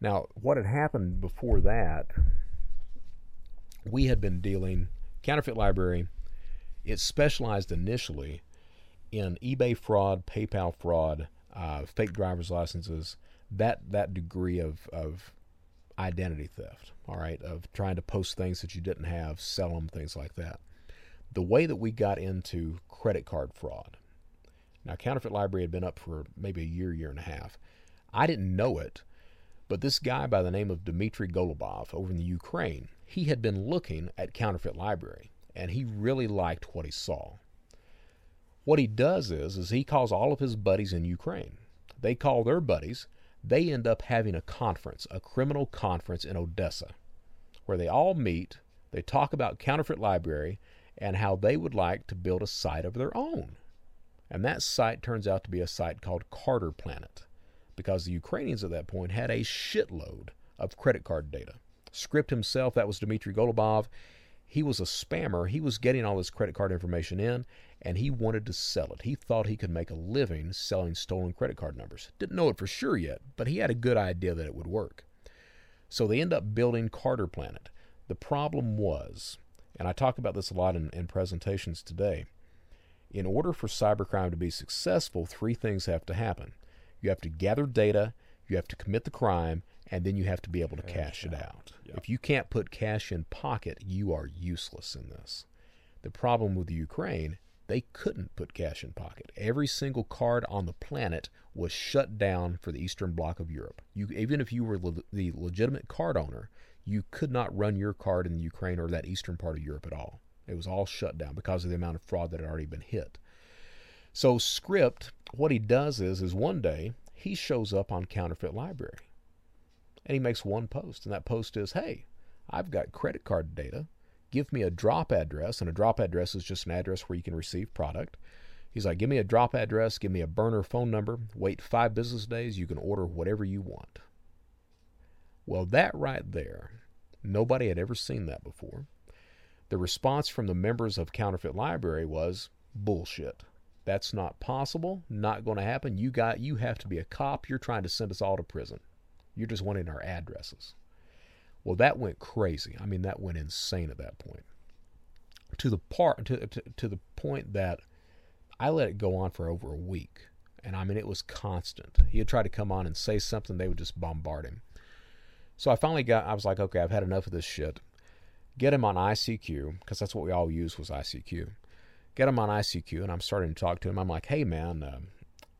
[SPEAKER 1] Now, what had happened before that we had been dealing counterfeit library. It specialized initially in eBay fraud, PayPal fraud, uh, fake driver's licenses, that that degree of of identity theft. All right, of trying to post things that you didn't have, sell them, things like that. The way that we got into credit card fraud. Now, Counterfeit Library had been up for maybe a year, year and a half. I didn't know it, but this guy by the name of Dmitry Golubov over in the Ukraine he had been looking at Counterfeit Library and he really liked what he saw. What he does is is he calls all of his buddies in Ukraine. They call their buddies. They end up having a conference, a criminal conference in Odessa, where they all meet, they talk about Counterfeit Library and how they would like to build a site of their own. And that site turns out to be a site called CarderPlanet because the Ukrainians at that point had a shitload of credit card data. Script himself, that was Dmitry Golubov. He was a spammer. He was getting all his credit card information in, and he wanted to sell it. He thought he could make a living selling stolen credit card numbers. Didn't know it for sure yet, but he had a good idea that it would work. So they end up building CarderPlanet. The problem was, and I talk about this a lot in, in presentations today, in order for cybercrime to be successful, three things have to happen. You have to gather data, you have to commit the crime, and then you have to be able to cash, cash it out. Yep. If you can't put cash in pocket, you are useless in this. The problem with Ukraine, they couldn't put cash in pocket. Every single card on the planet was shut down for the Eastern Bloc of Europe. You, even if you were le- the legitimate card owner, you could not run your card in the Ukraine or that eastern part of Europe at all. It was all shut down because of the amount of fraud that had already been hit. So Script, what he does is, is one day he shows up on Counterfeit Library and he makes one post, and that post is, "Hey, I've got credit card data. Give me a drop address, and a drop address is just an address where you can receive product." He's like, "Give me a drop address, give me a burner phone number. Wait five business days, you can order whatever you want." Well, that right there, nobody had ever seen that before. The response from the members of Counterfeit Library was bullshit. That's not possible, not going to happen. You got you have to be a cop. You're trying to send us all to prison. You're just wanting our addresses. Well, that went crazy. I mean, that went insane at that point. To the part to, to, to the point that I let it go on for over a week. And I mean, it was constant. He would try to come on and say something, they would just bombard him. So I finally got, I was like, okay, I've had enough of this shit. Get him on ICQ, because that's what we all used was ICQ. Get him on ICQ, and I'm starting to talk to him. I'm like, hey, man, uh,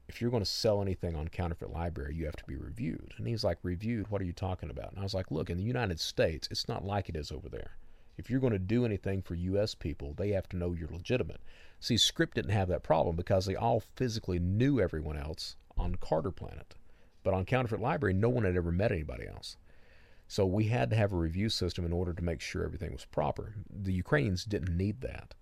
[SPEAKER 1] if you're going to sell anything on Counterfeit Library, you have to be reviewed. And he's like, reviewed? What are you talking about? And I was like, look, in the United States, it's not like it is over there. If you're going to do anything for U.S. people, they have to know you're legitimate. See, Script didn't have that problem because they all physically knew everyone else on CarderPlanet. But on Counterfeit Library, no one had ever met anybody else. So we had to have a review system in order to make sure everything was proper. The Ukrainians didn't need that.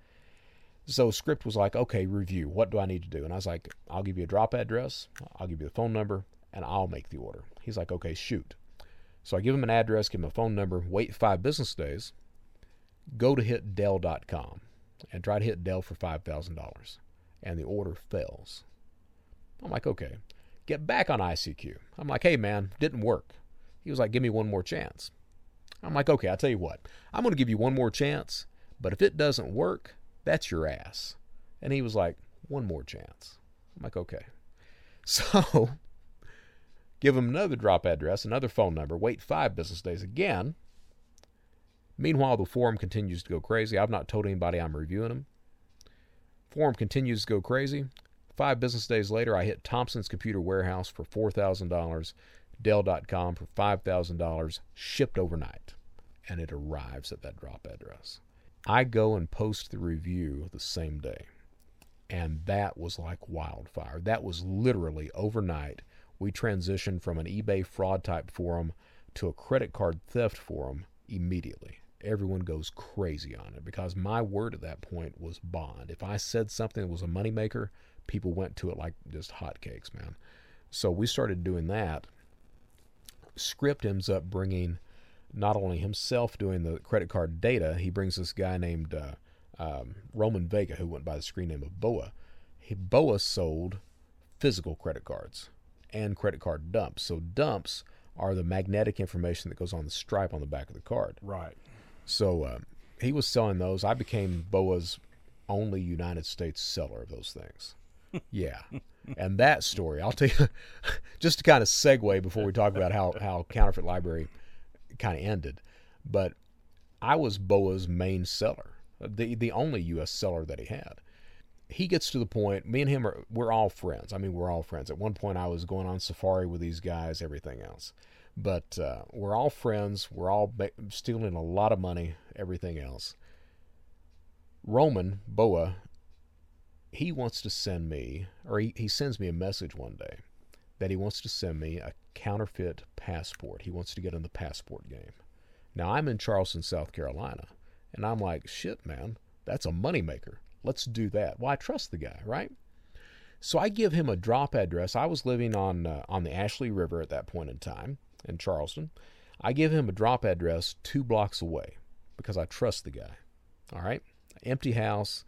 [SPEAKER 1] So Script was like, okay, review. What do I need to do? And I was like, I'll give you a drop address, I'll give you the phone number, and I'll make the order. He's like, okay, shoot. So I give him an address, give him a phone number, wait five business days, go to hit Dell.com and try to hit Dell for $5,000. And the order fails. I'm like, okay. Get back on ICQ. I'm like, hey, man, didn't work. He was like, give me one more chance. I'm like, okay, I'll tell you what. I'm going to give you one more chance, but if it doesn't work, that's your ass. And he was like, one more chance. I'm like, okay. So give him another drop address, another phone number, wait five business days again. Meanwhile, the forum continues to go crazy. I've not told anybody I'm reviewing them. Forum continues to go crazy. Five business days later, I hit Thompson's Computer Warehouse for $4,000, Dell.com for $5,000, shipped overnight. And it arrives at that drop address. I go and post the review the same day. And that was like wildfire. That was literally overnight. We transitioned from an eBay fraud type forum to a credit card theft forum immediately. Everyone goes crazy on it because my word at that point was bond. If I said something that was a moneymaker, people went to it like just hotcakes, man. So we started doing that. Script ends up bringing not only himself doing the credit card data, he brings this guy named uh, um, Roman Vega, who went by the screen name of Boa. He, Boa sold physical credit cards and credit card dumps. So dumps are the magnetic information that goes on the stripe on the back of the card.
[SPEAKER 3] Right.
[SPEAKER 1] So uh, he was selling those. I became Boa's only United States seller of those things. yeah. And that story, I'll tell you, just to kind of segue before we talk about how, how Counterfeit Library kind of ended. But I was Boa's main seller, the the only U.S. seller that he had. He gets to the point. Me and him are we're all friends. I mean, we're all friends. At one point, I was going on safari with these guys, everything else. But uh, we're all friends. We're all stealing a lot of money, everything else. Roman Boa, he wants to send me, or he, he sends me a message one day that he wants to send me a counterfeit passport. He wants to get in the passport game. Now, I'm in Charleston, South Carolina, and I'm like, shit, man, that's a moneymaker. Let's do that. Well, I trust the guy, right? So I give him a drop address. I was living on uh, on the Ashley River at that point in time in Charleston. I give him a drop address two blocks away because I trust the guy. All right, empty house.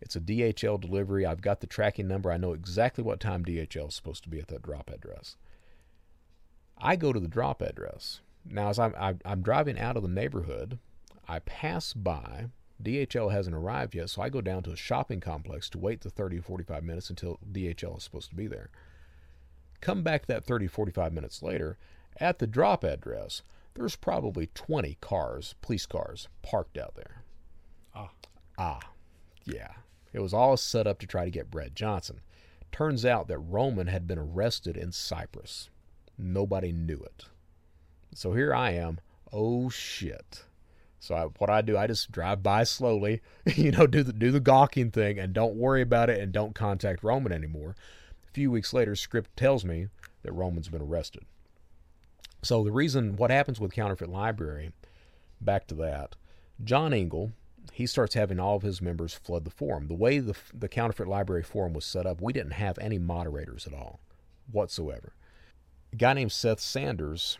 [SPEAKER 1] It's a DHL delivery. I've got the tracking number. I know exactly what time DHL is supposed to be at that drop address. I go to the drop address. Now, as I'm, I'm driving out of the neighborhood, I pass by. DHL hasn't arrived yet, so I go down to a shopping complex to wait the 30 or 45 minutes until DHL is supposed to be there. Come back that 30 45 minutes later, at the drop address, there's probably 20 cars, police cars, parked out there.
[SPEAKER 3] Ah.
[SPEAKER 1] Ah, yeah. It was all set up to try to get Brett Johnson. Turns out that Roman had been arrested in Cyprus. Nobody knew it. So here I am. Oh shit. So I, what I do, I just drive by slowly, you know, do the do the gawking thing, and don't worry about it, and don't contact Roman anymore. A few weeks later, script tells me that Roman's been arrested. So the reason, what happens with Counterfeit Library, back to that, John Engel, he starts having all of his members flood the forum. The way the, the Counterfeit Library forum was set up, we didn't have any moderators at all, whatsoever. A guy named Seth Sanders,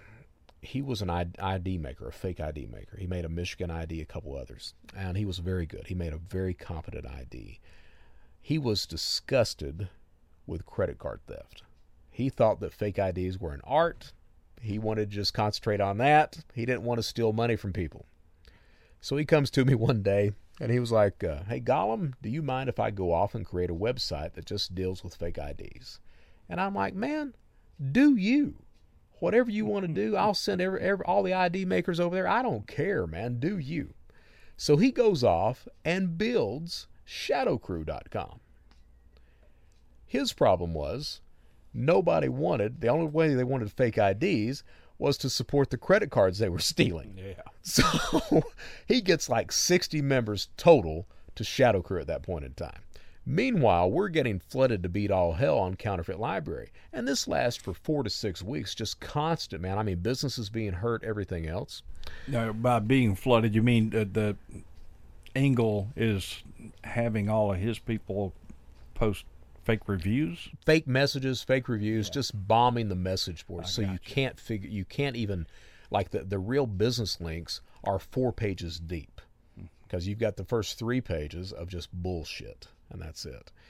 [SPEAKER 1] he was an ID maker, a fake ID maker. He made a Michigan ID, a couple others, and he was very good. He made a very competent ID. He was disgusted with credit card theft. He thought that fake IDs were an art. He wanted to just concentrate on that. He didn't want to steal money from people. So he comes to me one day and he was like, uh, Hey, Gollum, do you mind if I go off and create a website that just deals with fake IDs? And I'm like, Man, do you. Whatever you want to do, I'll send every, every, all the ID makers over there. I don't care, man. Do you. So he goes off and builds shadowcrew.com. His problem was nobody wanted, the only way they wanted fake IDs was to support the credit cards they were stealing.
[SPEAKER 3] Yeah.
[SPEAKER 1] So he gets like 60 members total to Shadow Crew at that point in time. Meanwhile, we're getting flooded to beat all hell on Counterfeit Library. And this lasts for four to six weeks, just constant, man. I mean, businesses being hurt, everything else.
[SPEAKER 3] Now, by being flooded, you mean uh, the Engel is having all of his people post fake reviews?
[SPEAKER 1] Fake messages, fake reviews, just bombing the message boards. so you
[SPEAKER 3] gotcha.
[SPEAKER 1] can't figure, you can't even, like the, the real business links are four pages deep mm-hmm. because you've got the first three pages of just bullshit, and that's it.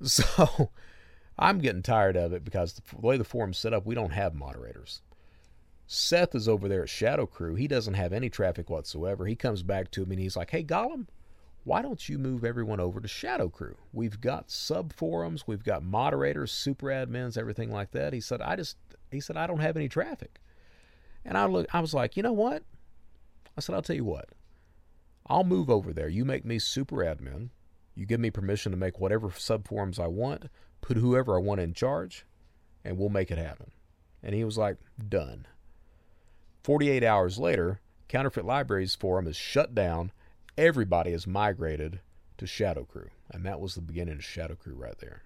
[SPEAKER 1] So I'm getting tired of it because the way the forum's set up, we don't have moderators. Seth is over there at Shadow Crew. He doesn't have any traffic whatsoever. He comes back to me and he's like, "Hey Gollum, why don't you move everyone over to Shadow Crew? We've got sub forums, we've got moderators, super admins, everything like that." He said, "I just," he said, "I don't have any traffic." And I look, I was like, "You know what?" I said, "I'll tell you what. I'll move over there. You make me super admin. You give me permission to make whatever sub forums I want, put whoever I want in charge, and we'll make it happen. And he was like, done. 48 hours later, Counterfeit Libraries forum is shut down. Everybody has migrated to Shadow Crew. And that was the beginning of Shadow Crew right there.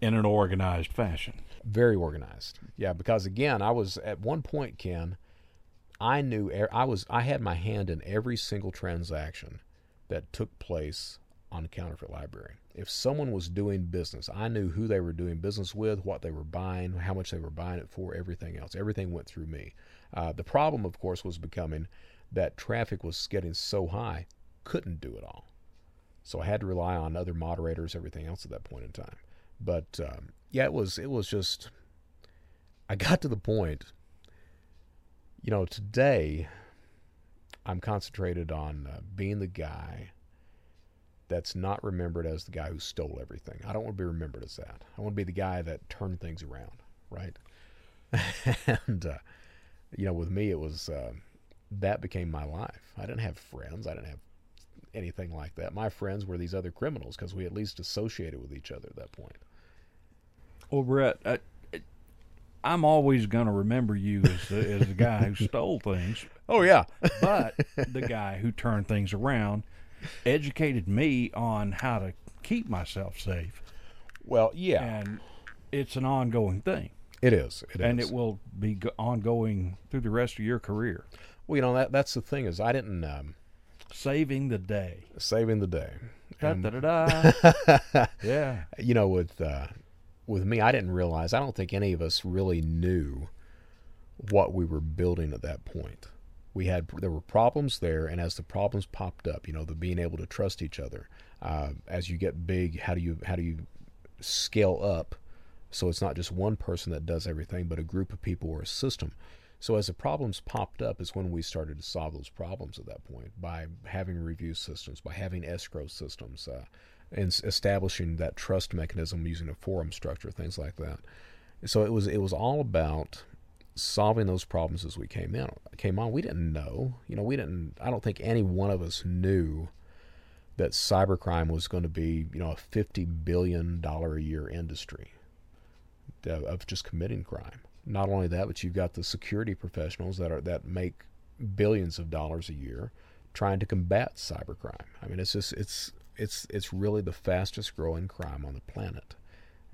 [SPEAKER 3] In an organized fashion.
[SPEAKER 1] Very organized. Yeah, because again, I was at one point, Ken, I knew I was I had my hand in every single transaction that took place on Counterfeit Library. If someone was doing business, I knew who they were doing business with, what they were buying, how much they were buying it for, everything else. Everything went through me. Uh, the problem, of course, was becoming that traffic was getting so high, couldn't do it all. So I had to rely on other moderators, everything else at that point in time. But um, yeah, it was it was just. I got to the point. You know, today I'm concentrated on uh, being the guy that's not remembered as the guy who stole everything. I don't want to be remembered as that. I want to be the guy that turned things around, right? and uh, you know, with me, it was uh, that became my life. I didn't have friends. I didn't have anything like that. My friends were these other criminals because we at least associated with each other at that point.
[SPEAKER 3] Well, Brett, I, I'm always going to remember you as the, as the guy who stole things,
[SPEAKER 1] Oh yeah,
[SPEAKER 3] but the guy who turned things around, educated me on how to keep myself safe,
[SPEAKER 1] well yeah,
[SPEAKER 3] and it's an ongoing thing,
[SPEAKER 1] it is. It
[SPEAKER 3] and
[SPEAKER 1] is.
[SPEAKER 3] it will be ongoing through the rest of your career,
[SPEAKER 1] Well, you know that that's the thing is I didn't um,
[SPEAKER 3] saving the day.
[SPEAKER 1] saving the day.
[SPEAKER 3] Da,
[SPEAKER 1] And,
[SPEAKER 3] da, da, da. yeah,
[SPEAKER 1] you know, with uh, with me, I didn't realize. I don't think any of us really knew what we were building at that point. We had there were problems there, and as the problems popped up, you know, the being able to trust each other. Uh, as you get big, how do you how do you scale up? So it's not just one person that does everything, but a group of people or a system. So as the problems popped up, is when we started to solve those problems at that point by having review systems, by having escrow systems, uh, and establishing that trust mechanism using a forum structure, things like that. So it was it was all about solving those problems as we came in came on. We didn't know, you know, we didn't. I don't think any one of us knew that cybercrime was going to be, you know, a fifty billion dollar a year industry of- of just committing crime. Not only that, but you've got the security professionals that are that make billions of dollars a year trying to combat cybercrime. I mean, it's just it's it's it's really the fastest growing crime on the planet,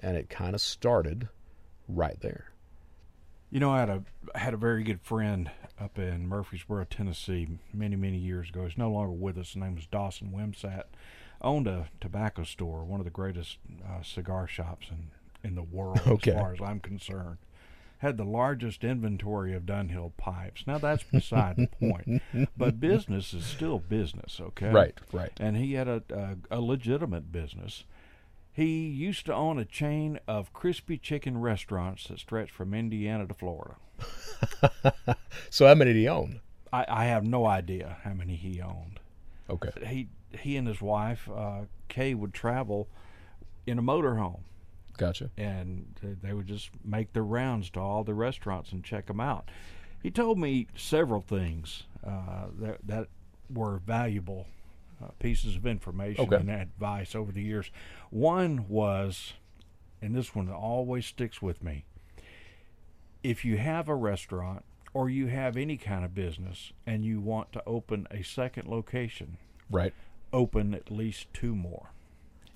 [SPEAKER 1] and it kind of started right there.
[SPEAKER 3] You know, I had a I had a very good friend up in Murfreesboro, Tennessee, many many years ago. He's no longer with us. His name was Dawson Wimsat. Owned a tobacco store, one of the greatest uh, cigar shops in in the world,
[SPEAKER 1] Okay.
[SPEAKER 3] as far as I'm concerned. Had the largest inventory of Dunhill pipes. Now that's beside the point, but business is still business, okay?
[SPEAKER 1] Right, right.
[SPEAKER 3] And he had a, a a legitimate business. He used to own a chain of crispy chicken restaurants that stretched from Indiana to Florida.
[SPEAKER 1] So how many did he own?
[SPEAKER 3] I, I have no idea how many he owned.
[SPEAKER 1] Okay.
[SPEAKER 3] He he and his wife uh, Kay would travel in a motorhome,
[SPEAKER 1] Gotcha.
[SPEAKER 3] and they would just make their rounds to all the restaurants and check them out. He told me several things uh, that that were valuable uh, pieces of information
[SPEAKER 1] Okay.
[SPEAKER 3] and advice over the years. One was, and this one always sticks with me. If you have a restaurant or you have any kind of business and you want to open a second location,
[SPEAKER 1] Right.
[SPEAKER 3] open at least two more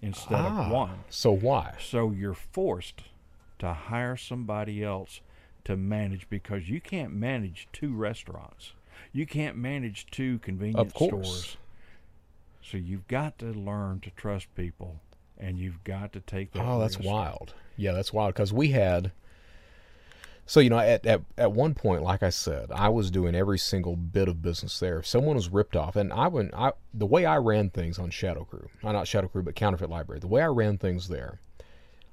[SPEAKER 3] instead
[SPEAKER 1] Ah,
[SPEAKER 3] of one.
[SPEAKER 1] So why?
[SPEAKER 3] So you're forced to hire somebody else to manage because you can't manage two restaurants. You can't manage two convenience
[SPEAKER 1] course.
[SPEAKER 3] stores. So you've got to learn to trust people and you've got to take that
[SPEAKER 1] Oh, that's wild. Yeah, that's wild because we had. So you know, at, at at one point, like I said, I was doing every single bit of business there. If someone was ripped off, and I went, I the way I ran things on Shadow Crew, not Shadow Crew, but Counterfeit Library, the way I ran things there,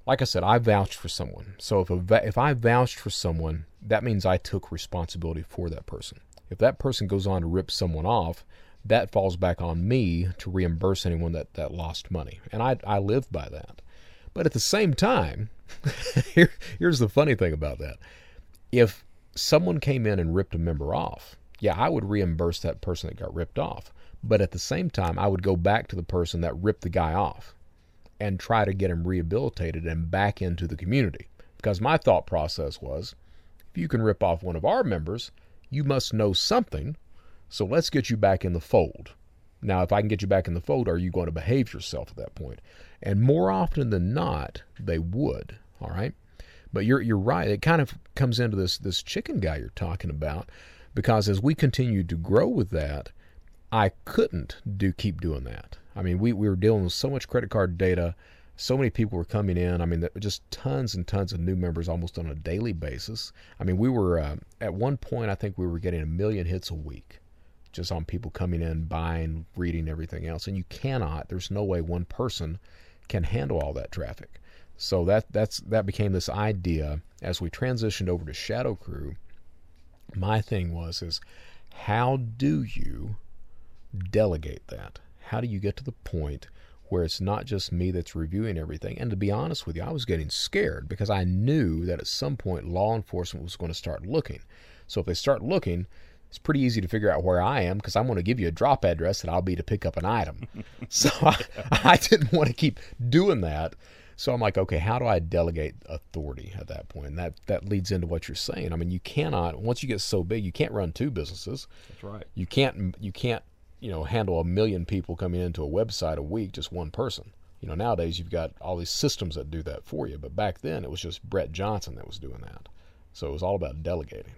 [SPEAKER 1] like I said, I vouched for someone. So if a, if I vouched for someone, that means I took responsibility for that person. If that person goes on to rip someone off, that falls back on me to reimburse anyone that, that lost money. And I, I live by that. But at the same time, here, here's the funny thing about that. If someone came in and ripped a member off, yeah, I would reimburse that person that got ripped off. But at the same time, I would go back to the person that ripped the guy off and try to get him rehabilitated and back into the community. Because my thought process was if you can rip off one of our members, you must know something. So let's get you back in the fold. Now, if I can get you back in the fold, are you going to behave yourself at that point? And more often than not, they would. All right. But you're you're right. It kind of comes into this this chicken guy you're talking about, because as we continued to grow with that, I couldn't do keep doing that. I mean, we, we were dealing with so much credit card data, so many people were coming in. I mean, just tons and tons of new members almost on a daily basis. I mean, we were uh, at one point, I think we were getting a million hits a week, just on people coming in, buying, reading, everything else. And you cannot. There's no way one person can handle all that traffic. So that that's that became this idea as we transitioned over to Shadow Crew. My thing was is how do you delegate that? How do you get to the point where it's not just me that's reviewing everything? And to be honest with you, I was getting scared because I knew that at some point law enforcement was going to start looking. So if they start looking, it's pretty easy to figure out where I am because I'm going to give you a drop address that I'll be to pick up an item. so I, I didn't want to keep doing that. So I'm like, okay, how do I delegate authority at that point? And that that leads into what you're saying. I mean, you cannot once you get so big, you can't run two businesses.
[SPEAKER 3] That's right.
[SPEAKER 1] You can't you can't you know handle a million people coming into a website a week, just one person. You know, nowadays you've got all these systems that do that for you. But back then it was just Brett Johnson that was doing that. So it was all about delegating.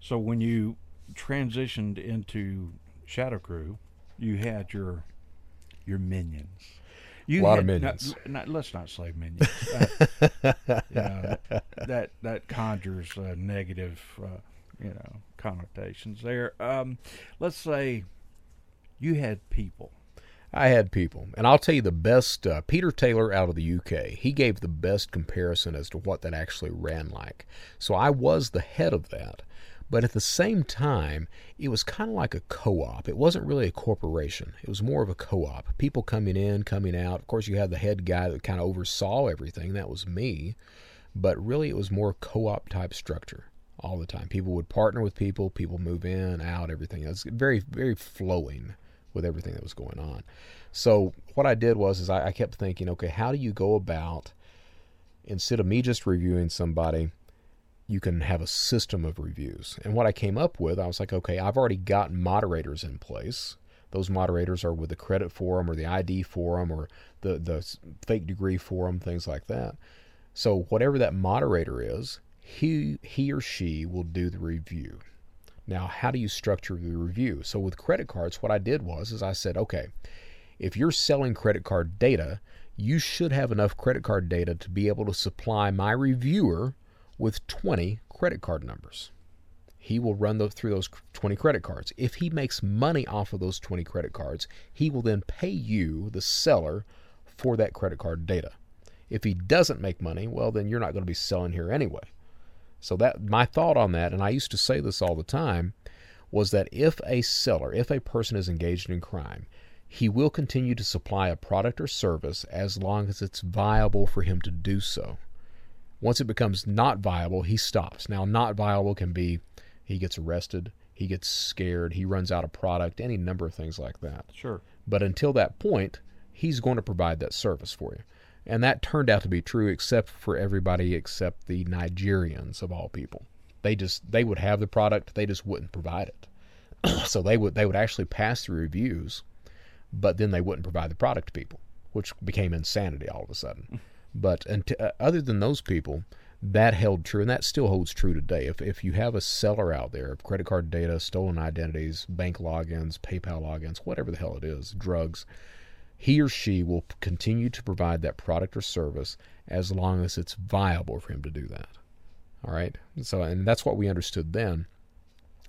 [SPEAKER 3] So when you transitioned into Shadow Crew, you had your your minions. You
[SPEAKER 1] Lot of minions.
[SPEAKER 3] Not, not- let's not say minions. Uh, you know, that that conjures uh, negative, uh, you know, connotations there. Um, let's say you had people.
[SPEAKER 1] I had people, and I'll tell you the best. Uh, Peter Taylor out of the UK, he gave the best comparison as to what that actually ran like. So I was the head of that, but at the same time, it was kind of like a co-op. It wasn't really a corporation. It was more of a co-op. People coming in, coming out. Of course, you had the head guy that kind of oversaw everything. That was me, but really, it was more co-op type structure all the time. People would partner with people. People move in, out, everything. It was very, very flowing with everything that was going on. So what I did was is I, I kept thinking, okay, how do you go about instead of me just reviewing somebody, you can have a system of reviews. And what I came up with, I was like, okay, I've already got moderators in place. Those moderators are with the credit forum or the ID forum or the the fake degree forum, things like that. So whatever that moderator is, he he or she will do the review. Now, how do you structure the review? So with credit cards, what I did was is I said, okay, if you're selling credit card data, you should have enough credit card data to be able to supply my reviewer with 20 credit card numbers. He will run those, through those 20 credit cards. If he makes money off of those 20 credit cards, he will then pay you, the seller, for that credit card data. If he doesn't make money, well, then you're not going to be selling here anyway. So that my thought on that, and I used to say this all the time, was that if a seller, if a person is engaged in crime, he will continue to supply a product or service as long as it's viable for him to do so. Once it becomes not viable, he stops. Now, not viable can be he gets arrested, he gets scared, he runs out of product, any number of things like that.
[SPEAKER 3] Sure.
[SPEAKER 1] But until that point, he's going to provide that service for you. And that turned out to be true except for everybody except the Nigerians of all people. They just they would have the product, they just wouldn't provide it. so they would they would actually pass through reviews, but then they wouldn't provide the product to people, which became insanity all of a sudden. But uh, other than those people, that held true, and that still holds true today. If if you have a seller out there of credit card data, stolen identities, bank logins, PayPal logins, whatever the hell it is, drugs, he or she will continue to provide that product or service as long as it's viable for him to do that. All right. So, and that's what we understood then.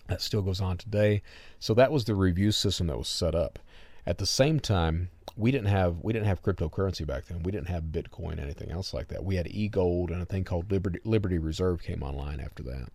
[SPEAKER 1] That still goes on today. So that was the review system that was set up. At the same time, we didn't have we didn't have cryptocurrency back then. We didn't have Bitcoin, anything else like that. We had e gold and a thing called Liberty, Liberty Reserve came online after that.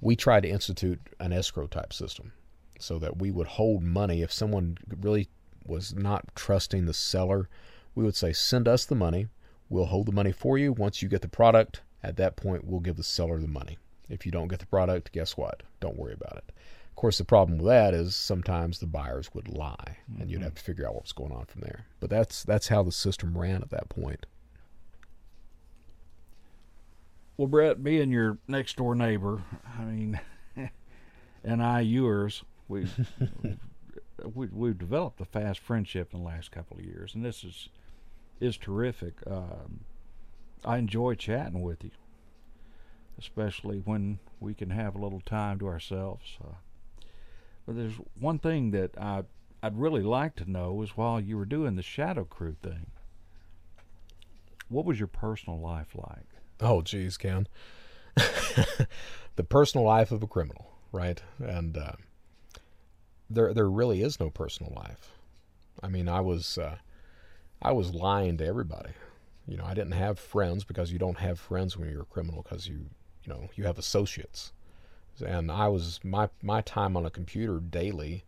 [SPEAKER 1] We tried to institute an escrow type system so that we would hold money if someone really was not trusting the seller. We would say, send us the money. We'll hold the money for you. Once you get the product, at that point, we'll give the seller the money. If you don't get the product, guess what? Don't worry about it. Of course, the problem with that is sometimes the buyers would lie, and mm-hmm. you'd have to figure out what's going on from there. But that's that's how the system ran at that point.
[SPEAKER 3] Well, Brett, being your next door neighbor, I mean, and I yours, we we we've developed a fast friendship in the last couple of years, and this is is terrific. Um, I enjoy chatting with you, especially when we can have a little time to ourselves. Uh, but there's one thing that I I'd really like to know is while you were doing the Shadow Crew thing, what was your personal life like?
[SPEAKER 1] Oh, geez, Ken. the personal life of a criminal, right? And uh, there there really is no personal life. I mean, I was uh, I was lying to everybody. You know, I didn't have friends because you don't have friends when you're a criminal because you you know you have associates. And I was my my time on a computer daily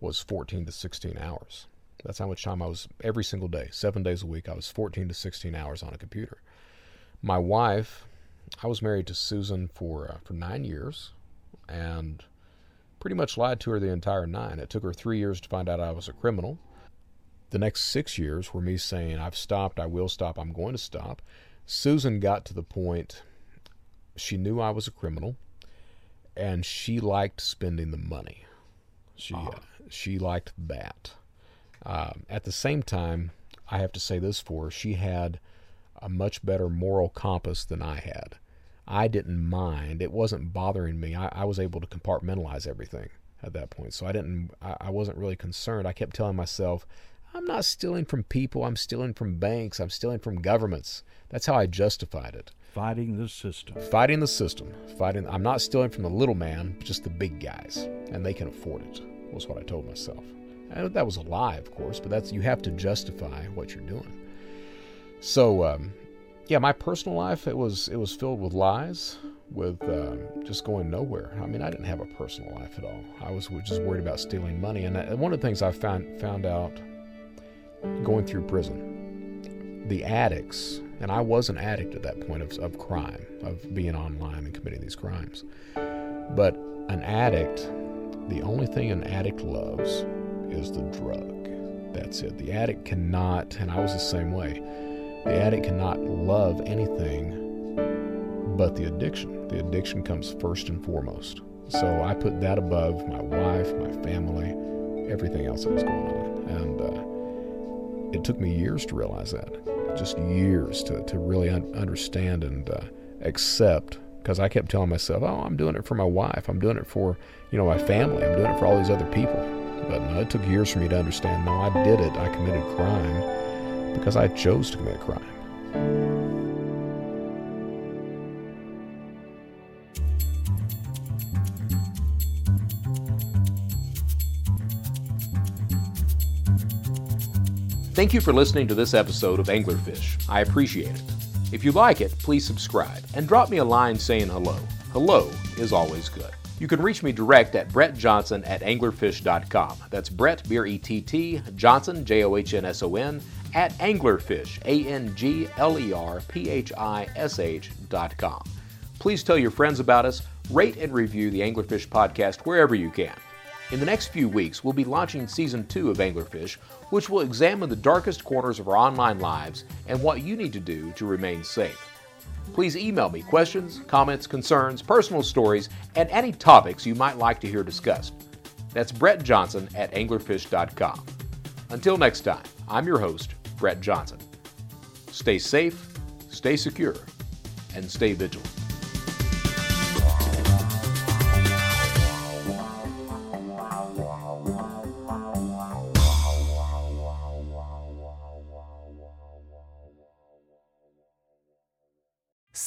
[SPEAKER 1] was 14 to 16 hours. That's how much time I was every single day, seven days a week. I was 14 to 16 hours on a computer. My wife, I was married to Susan for uh, for nine years, and pretty much lied to her the entire nine. It took her three years to find out I was a criminal. The next six years were me saying, I've stopped, I will stop, I'm going to stop. Susan got to the point she knew I was a criminal and she liked spending the money. She, uh, she liked that. Um, at the same time, I have to say this for her, she had a much better moral compass than I had. I didn't mind. It wasn't bothering me. I, I was able to compartmentalize everything at that point. So I didn't. I, I wasn't really concerned. I kept telling myself, I'm not stealing from people. I'm stealing from banks. I'm stealing from governments. That's how I justified it.
[SPEAKER 3] Fighting the system.
[SPEAKER 1] Fighting the system. Fighting. I'm not stealing from the little man, just the big guys, and they can afford it. Was what I told myself. And that was a lie, of course, but that's you have to justify what you're doing. So um, yeah, my personal life it was it was filled with lies, with uh, just going nowhere. I mean, I didn't have a personal life at all. I was just worried about stealing money, and uh, one of the things I found found out going through prison, the addicts, and I was an addict at that point of, of crime, of being online and committing these crimes. But an addict, the only thing an addict loves is the drug. That's it. The addict cannot, and I was the same way the addict cannot love anything but the addiction. The addiction comes first and foremost. So I put that above my wife, my family, everything else that was going on. And uh, it took me years to realize that. Just years to, to really un- understand and uh, accept. Because I kept telling myself, oh, I'm doing it for my wife. I'm doing it for, you know, my family. I'm doing it for all these other people. But no, it took years for me to understand, no, I did it. I committed crime because I chose to commit crime.
[SPEAKER 4] Thank you for listening to this episode of Anglerphish. I appreciate it. If you like it, please subscribe and drop me a line saying hello. Hello is always good. You can reach me direct at Brett Johnson at anglerphish.com. That's Brett, B R E T T, Johnson, J O H N S O N, at Anglerphish, A N G L E R P H I S H dot com. Please tell your friends about us, rate and review the Anglerphish podcast wherever you can.
[SPEAKER 1] In the next few weeks, we'll be launching season two of Anglerphish, which will examine the darkest corners of our online lives and what you need to do to remain safe. Please email me questions, comments, concerns, personal stories, and any topics you might like to hear discussed. That's Brett Johnson at anglerphish.com. Until next time, I'm your host, Brett Johnson. Stay safe, stay secure, and stay vigilant.